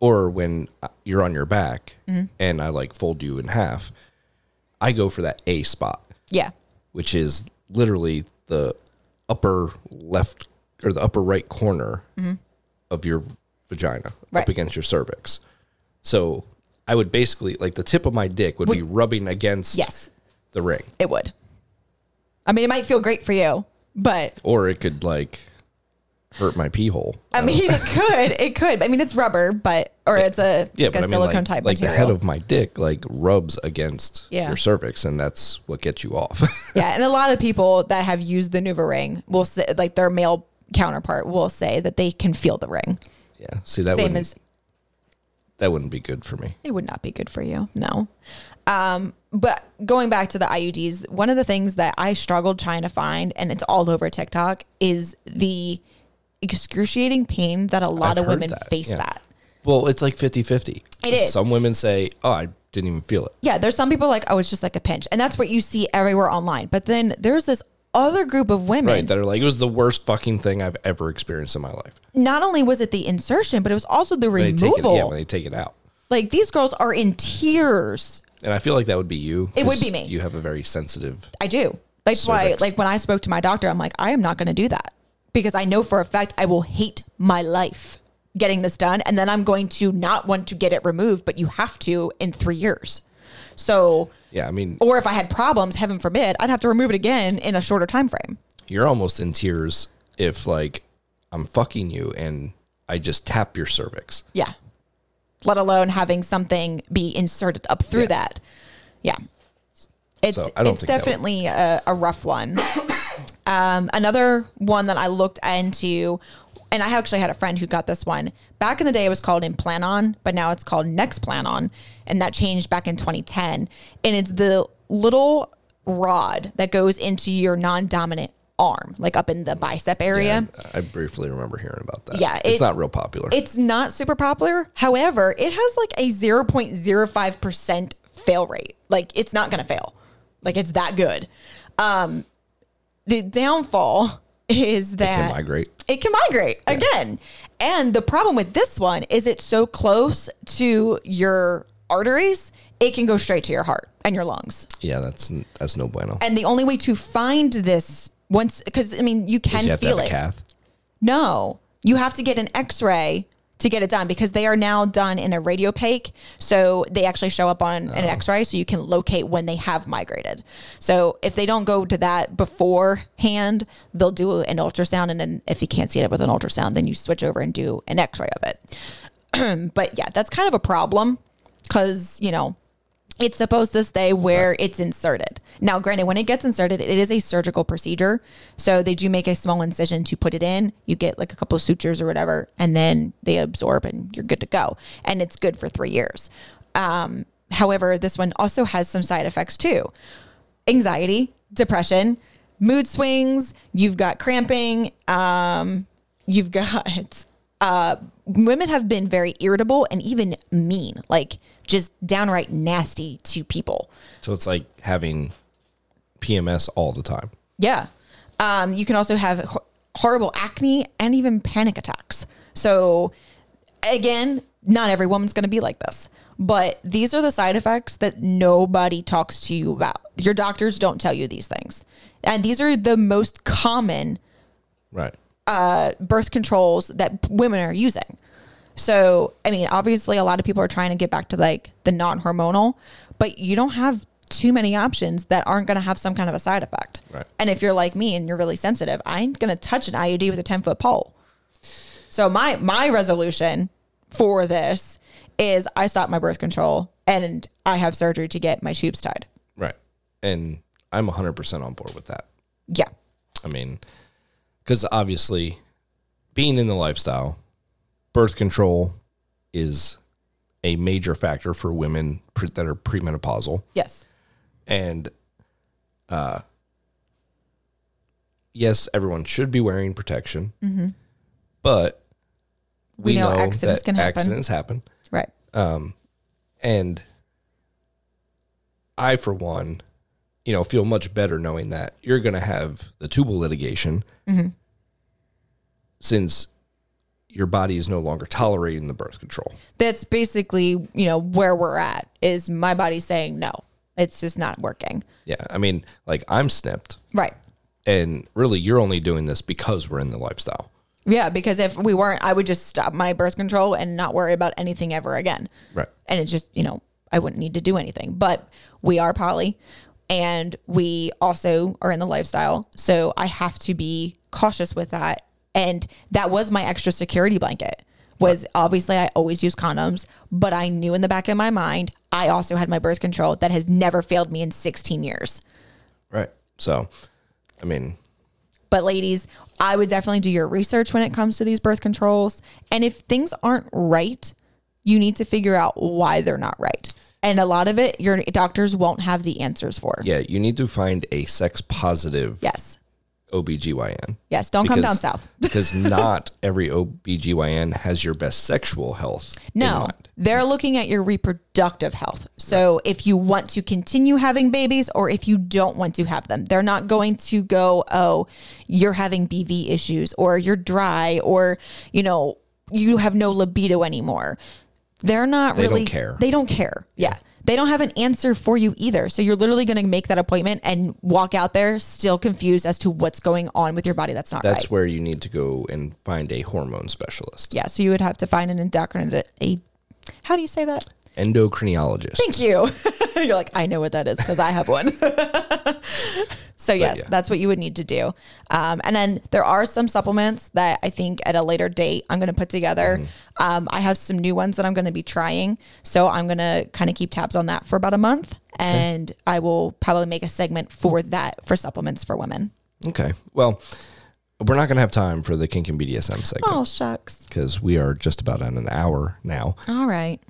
or when you're on your back Mm-hmm. and i like fold you in half i go for that a spot Yeah, which is literally the upper left or the upper right corner of your vagina Mm-hmm. Right. up against your cervix so i would basically like the tip of my dick would, be rubbing against yes, the ring it would. I mean, it might feel great for you, but or it could like hurt my pee hole I mean, it could, it could. I mean, it's rubber, but or it's a Yeah, like but a I mean, silicone like, type like the head of my dick like rubs against Yeah. your cervix, and that's what gets you off. yeah, and a lot of people that have used the NuvaRing will say, like their male counterpart will say that they can feel the ring. yeah, see that Same as that wouldn't be good for me. it would not be good for you. No. Um, but going back to the IUDs, one of the things that I struggled trying to find, and it's all over TikTok, is the excruciating pain that a lot I've of women that, face yeah. that. Well, it's like 50-50. It is. Some women say, "Oh, I didn't even feel it." Yeah, there's some people like, oh, it's just like a pinch. And that's what you see everywhere online. But then there's this other group of women. Right, that are like, it was the worst fucking thing I've ever experienced in my life. Not only was it the insertion, but it was also the When they removal. take it, yeah, when they take it out, like these girls are in tears. and I feel like that would be you. It would 'cause be me. You have a very sensitive. I do. That's why, Cervix. like, when I spoke to my doctor, I'm like, I am not going to do that because I know for a fact I will hate my life getting this done. And then I'm going to not want to get it removed, but you have to in three years. So, Yeah, I mean, or if I had problems, heaven forbid, I'd have to remove it again in a shorter time frame. you're almost in tears if like I'm fucking you and I just tap your cervix. Yeah. Let alone having something be inserted up through Yeah. that. Yeah. It's So it's think that would- definitely a, a rough one. um, another one that I looked into, and I actually had a friend who got this one. Back in the day, it was called Implanon, but now it's called Nexplanon, and that changed back in 2010. And it's the little rod that goes into your non-dominant arm, like up in the bicep area. I briefly remember hearing about that. Yeah, it's not real popular. It's not super popular. However, it has like a 0.05% fail rate. Like it's not going to fail. Like it's that good. Um the downfall is that it can migrate. It can migrate again. And the problem with this one is it's so close to your arteries, it can go straight to your heart and your lungs. Yeah, that's that's no bueno. And the only way to find this once cuz I mean you can you feel it. cath. No, you have to get an X-ray to get it done because they are now done in a radio radiopaque. So they actually show up on an oh. X-ray, so you can locate when they have migrated. So if they don't go to that beforehand, they'll do an ultrasound, and then if you can't see it with an ultrasound, then you switch over and do an X-ray of it. but yeah, that's kind of a problem because you know it's supposed to stay where it's inserted. Now, granted, when it gets inserted, it is a surgical procedure. So they do make a small incision to put it in. You get like a couple of sutures or whatever, and then they absorb and you're good to go. And it's good for three years. Um, however, this one also has some side effects too anxiety, depression, mood swings. You've got cramping. Um, you've got uh, women have been very irritable and even mean, like just downright nasty to people. So it's like having PMS all the time. Yeah. Um, you can also have ho- horrible acne and even panic attacks. So, again, not every woman's going to be like this, but these are the side effects that nobody talks to you about. Your doctors don't tell you these things. And these are the most common Right. birth controls that women are using. So, I mean, obviously, a lot of people are trying to get back to like the non hormonal, but you don't have too many options that aren't going to have some kind of a side effect. Right. And if you're like me and you're really sensitive, I ain't going to touch an IUD with a 10 foot pole. So, my, my resolution for this is I stop my birth control and I have surgery to get my tubes tied. Right. And I'm 100% on board with that. Yeah. I mean, because obviously, being in the lifestyle, birth control is a major factor for women pre- that are premenopausal. Yes. And, uh, yes, everyone should be wearing protection, but Mm-hmm. We know accidents that can happen. accidents happen. Right. And I, for one, you know, feel much better knowing that you're going to have the tubal litigation Mm-hmm. since your body is no longer tolerating the birth control. that's basically you know where we're at is my body saying no it's just not working Yeah. I mean, like I'm snipped, right and really you're only doing this because we're in the lifestyle. yeah because if we weren't i would just stop my birth control and not worry about anything ever again Right. and it just you know i wouldn't need to do anything but we are poly and we also are in the lifestyle so i have to be cautious with that and that was my extra security blanket was obviously i always use condoms but i knew in the back of my mind i also had my birth control that has never failed me in 16 years Right. So, I mean, but ladies, I would definitely do your research when it comes to these birth controls. And if things aren't right, you need to figure out why they're not right. And a lot of it, your doctors won't have the answers for. yeah, you need to find a sex positive Yes. OBGYN. Yes. Don't come down south. because not every OBGYN has your best sexual health. in No, they're looking at your reproductive health. So if you want to continue having babies or if you don't want to have them, they're not going to go, oh, you're having BV issues or you're dry or, you know, you have no libido anymore. They're not They don't really care. They don't care. Yeah. They don't have an answer for you either. So you're literally going to make that appointment and walk out there still confused as to what's going on with your body that's not That's right. where you need to go and find a hormone specialist. yeah. So you would have to find an endocrine, a, how do you say that? Endocrinologist. Thank you. You're like, I know what that is because I have one. so yes, yeah. that's what you would need to do. Um, and then there are some supplements that I think at a later date I'm going to put together. Mm-hmm. Um, I have some new ones that I'm going to be trying, so I'm going to kind of keep tabs on that for about a month, and I will probably make a segment for that for supplements for women. Okay. Well, we're not going to have time for the kink and BDSM segment Oh shucks! because we are just about at an hour now. All right,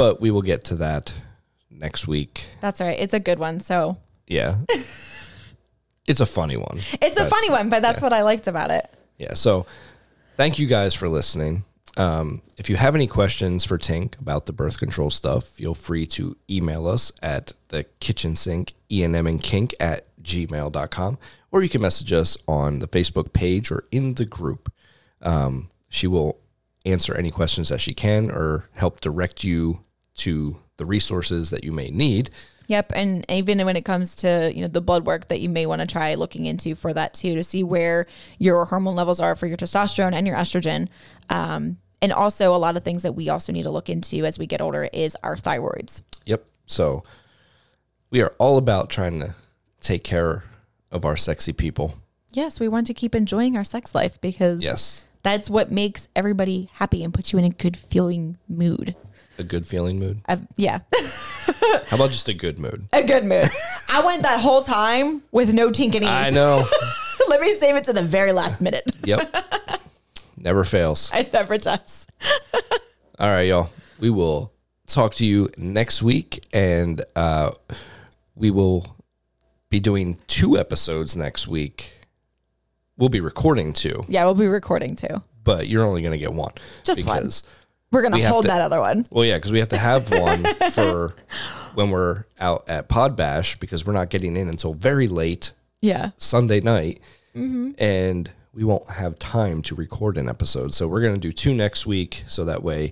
But we will get to that next week. that's all right. It's a good one. So Yeah. it's a funny one. it's a That's- funny one, but that's yeah. what I liked about it. Yeah. So thank you guys for listening. Um, if you have any questions for Tink about the birth control stuff, feel free to email us at the kitchen sink, ENM and kink at gmail.com, or you can message us on the Facebook page or in the group. Um, she will answer any questions that she can or help direct you to the resources that you may need. Yep, and even when it comes to you know the blood work that you may want to try looking into for that too to see where your hormone levels are for your testosterone and your estrogen, um, and also a lot of things that we also need to look into as we get older is our thyroids. Yep. So we are all about trying to take care of our sexy people. Yes, we want to keep enjoying our sex life because Yes. that's what makes everybody happy and puts you in a good feeling mood. A good feeling mood. Uh, yeah, How about just a good mood? a good mood. I went that whole time with no tinkanies. I know. Let me save it to the very last minute. yep. Never fails. it never does. All right, y'all. We will talk to you next week and uh, we will be doing two episodes next week. We'll be recording two, Yeah, we'll be recording two. but you're only going to get one. Just one. We're gonna We hold to- that other one. Well, yeah, because we have to have one for when we're out at Pod Bash because we're not getting in until very late Yeah. Sunday night, Mm-hmm. and we won't have time to record an episode. So we're going to do two next week, so that way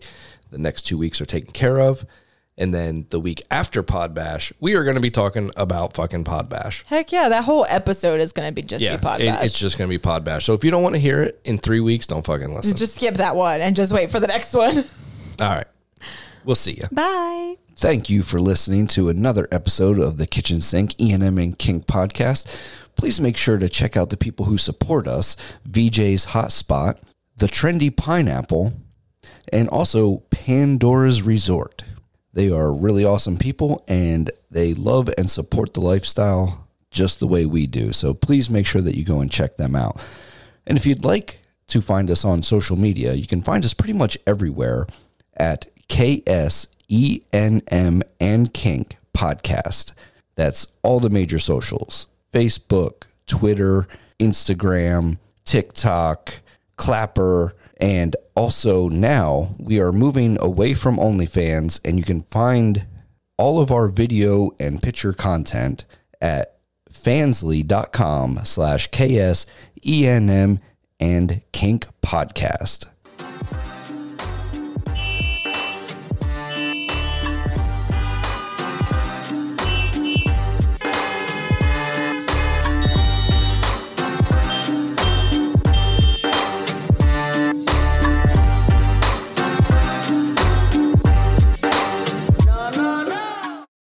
the next two weeks are taken care of. And then the week after Pod Bash, we are going to be talking about fucking Pod Bash. Heck yeah, that whole episode is gonna be just Yeah, be podcast. it- it's just going to be Pod Bash. So if you don't want to hear it in three weeks, don't fucking listen. just skip that one and just wait for the next one. All right, we'll see you. Bye. Thank you for listening to another episode of the Kitchen Sink ENM and Kink podcast. Please make sure to check out the people who support us VJ's Hotspot, The Trendy Pineapple, and also Pandora's Resort. They are really awesome people and they love and support the lifestyle just the way we do. So please make sure that you go and check them out. And if you'd like to find us on social media, you can find us pretty much everywhere at KSENM and Kink Podcast. That's all the major socials Facebook, Twitter, Instagram, TikTok, Clapper, and also now we are moving away from OnlyFans, and you can find all of our video and picture content at fansly.com slash KSENM and Kink Podcast.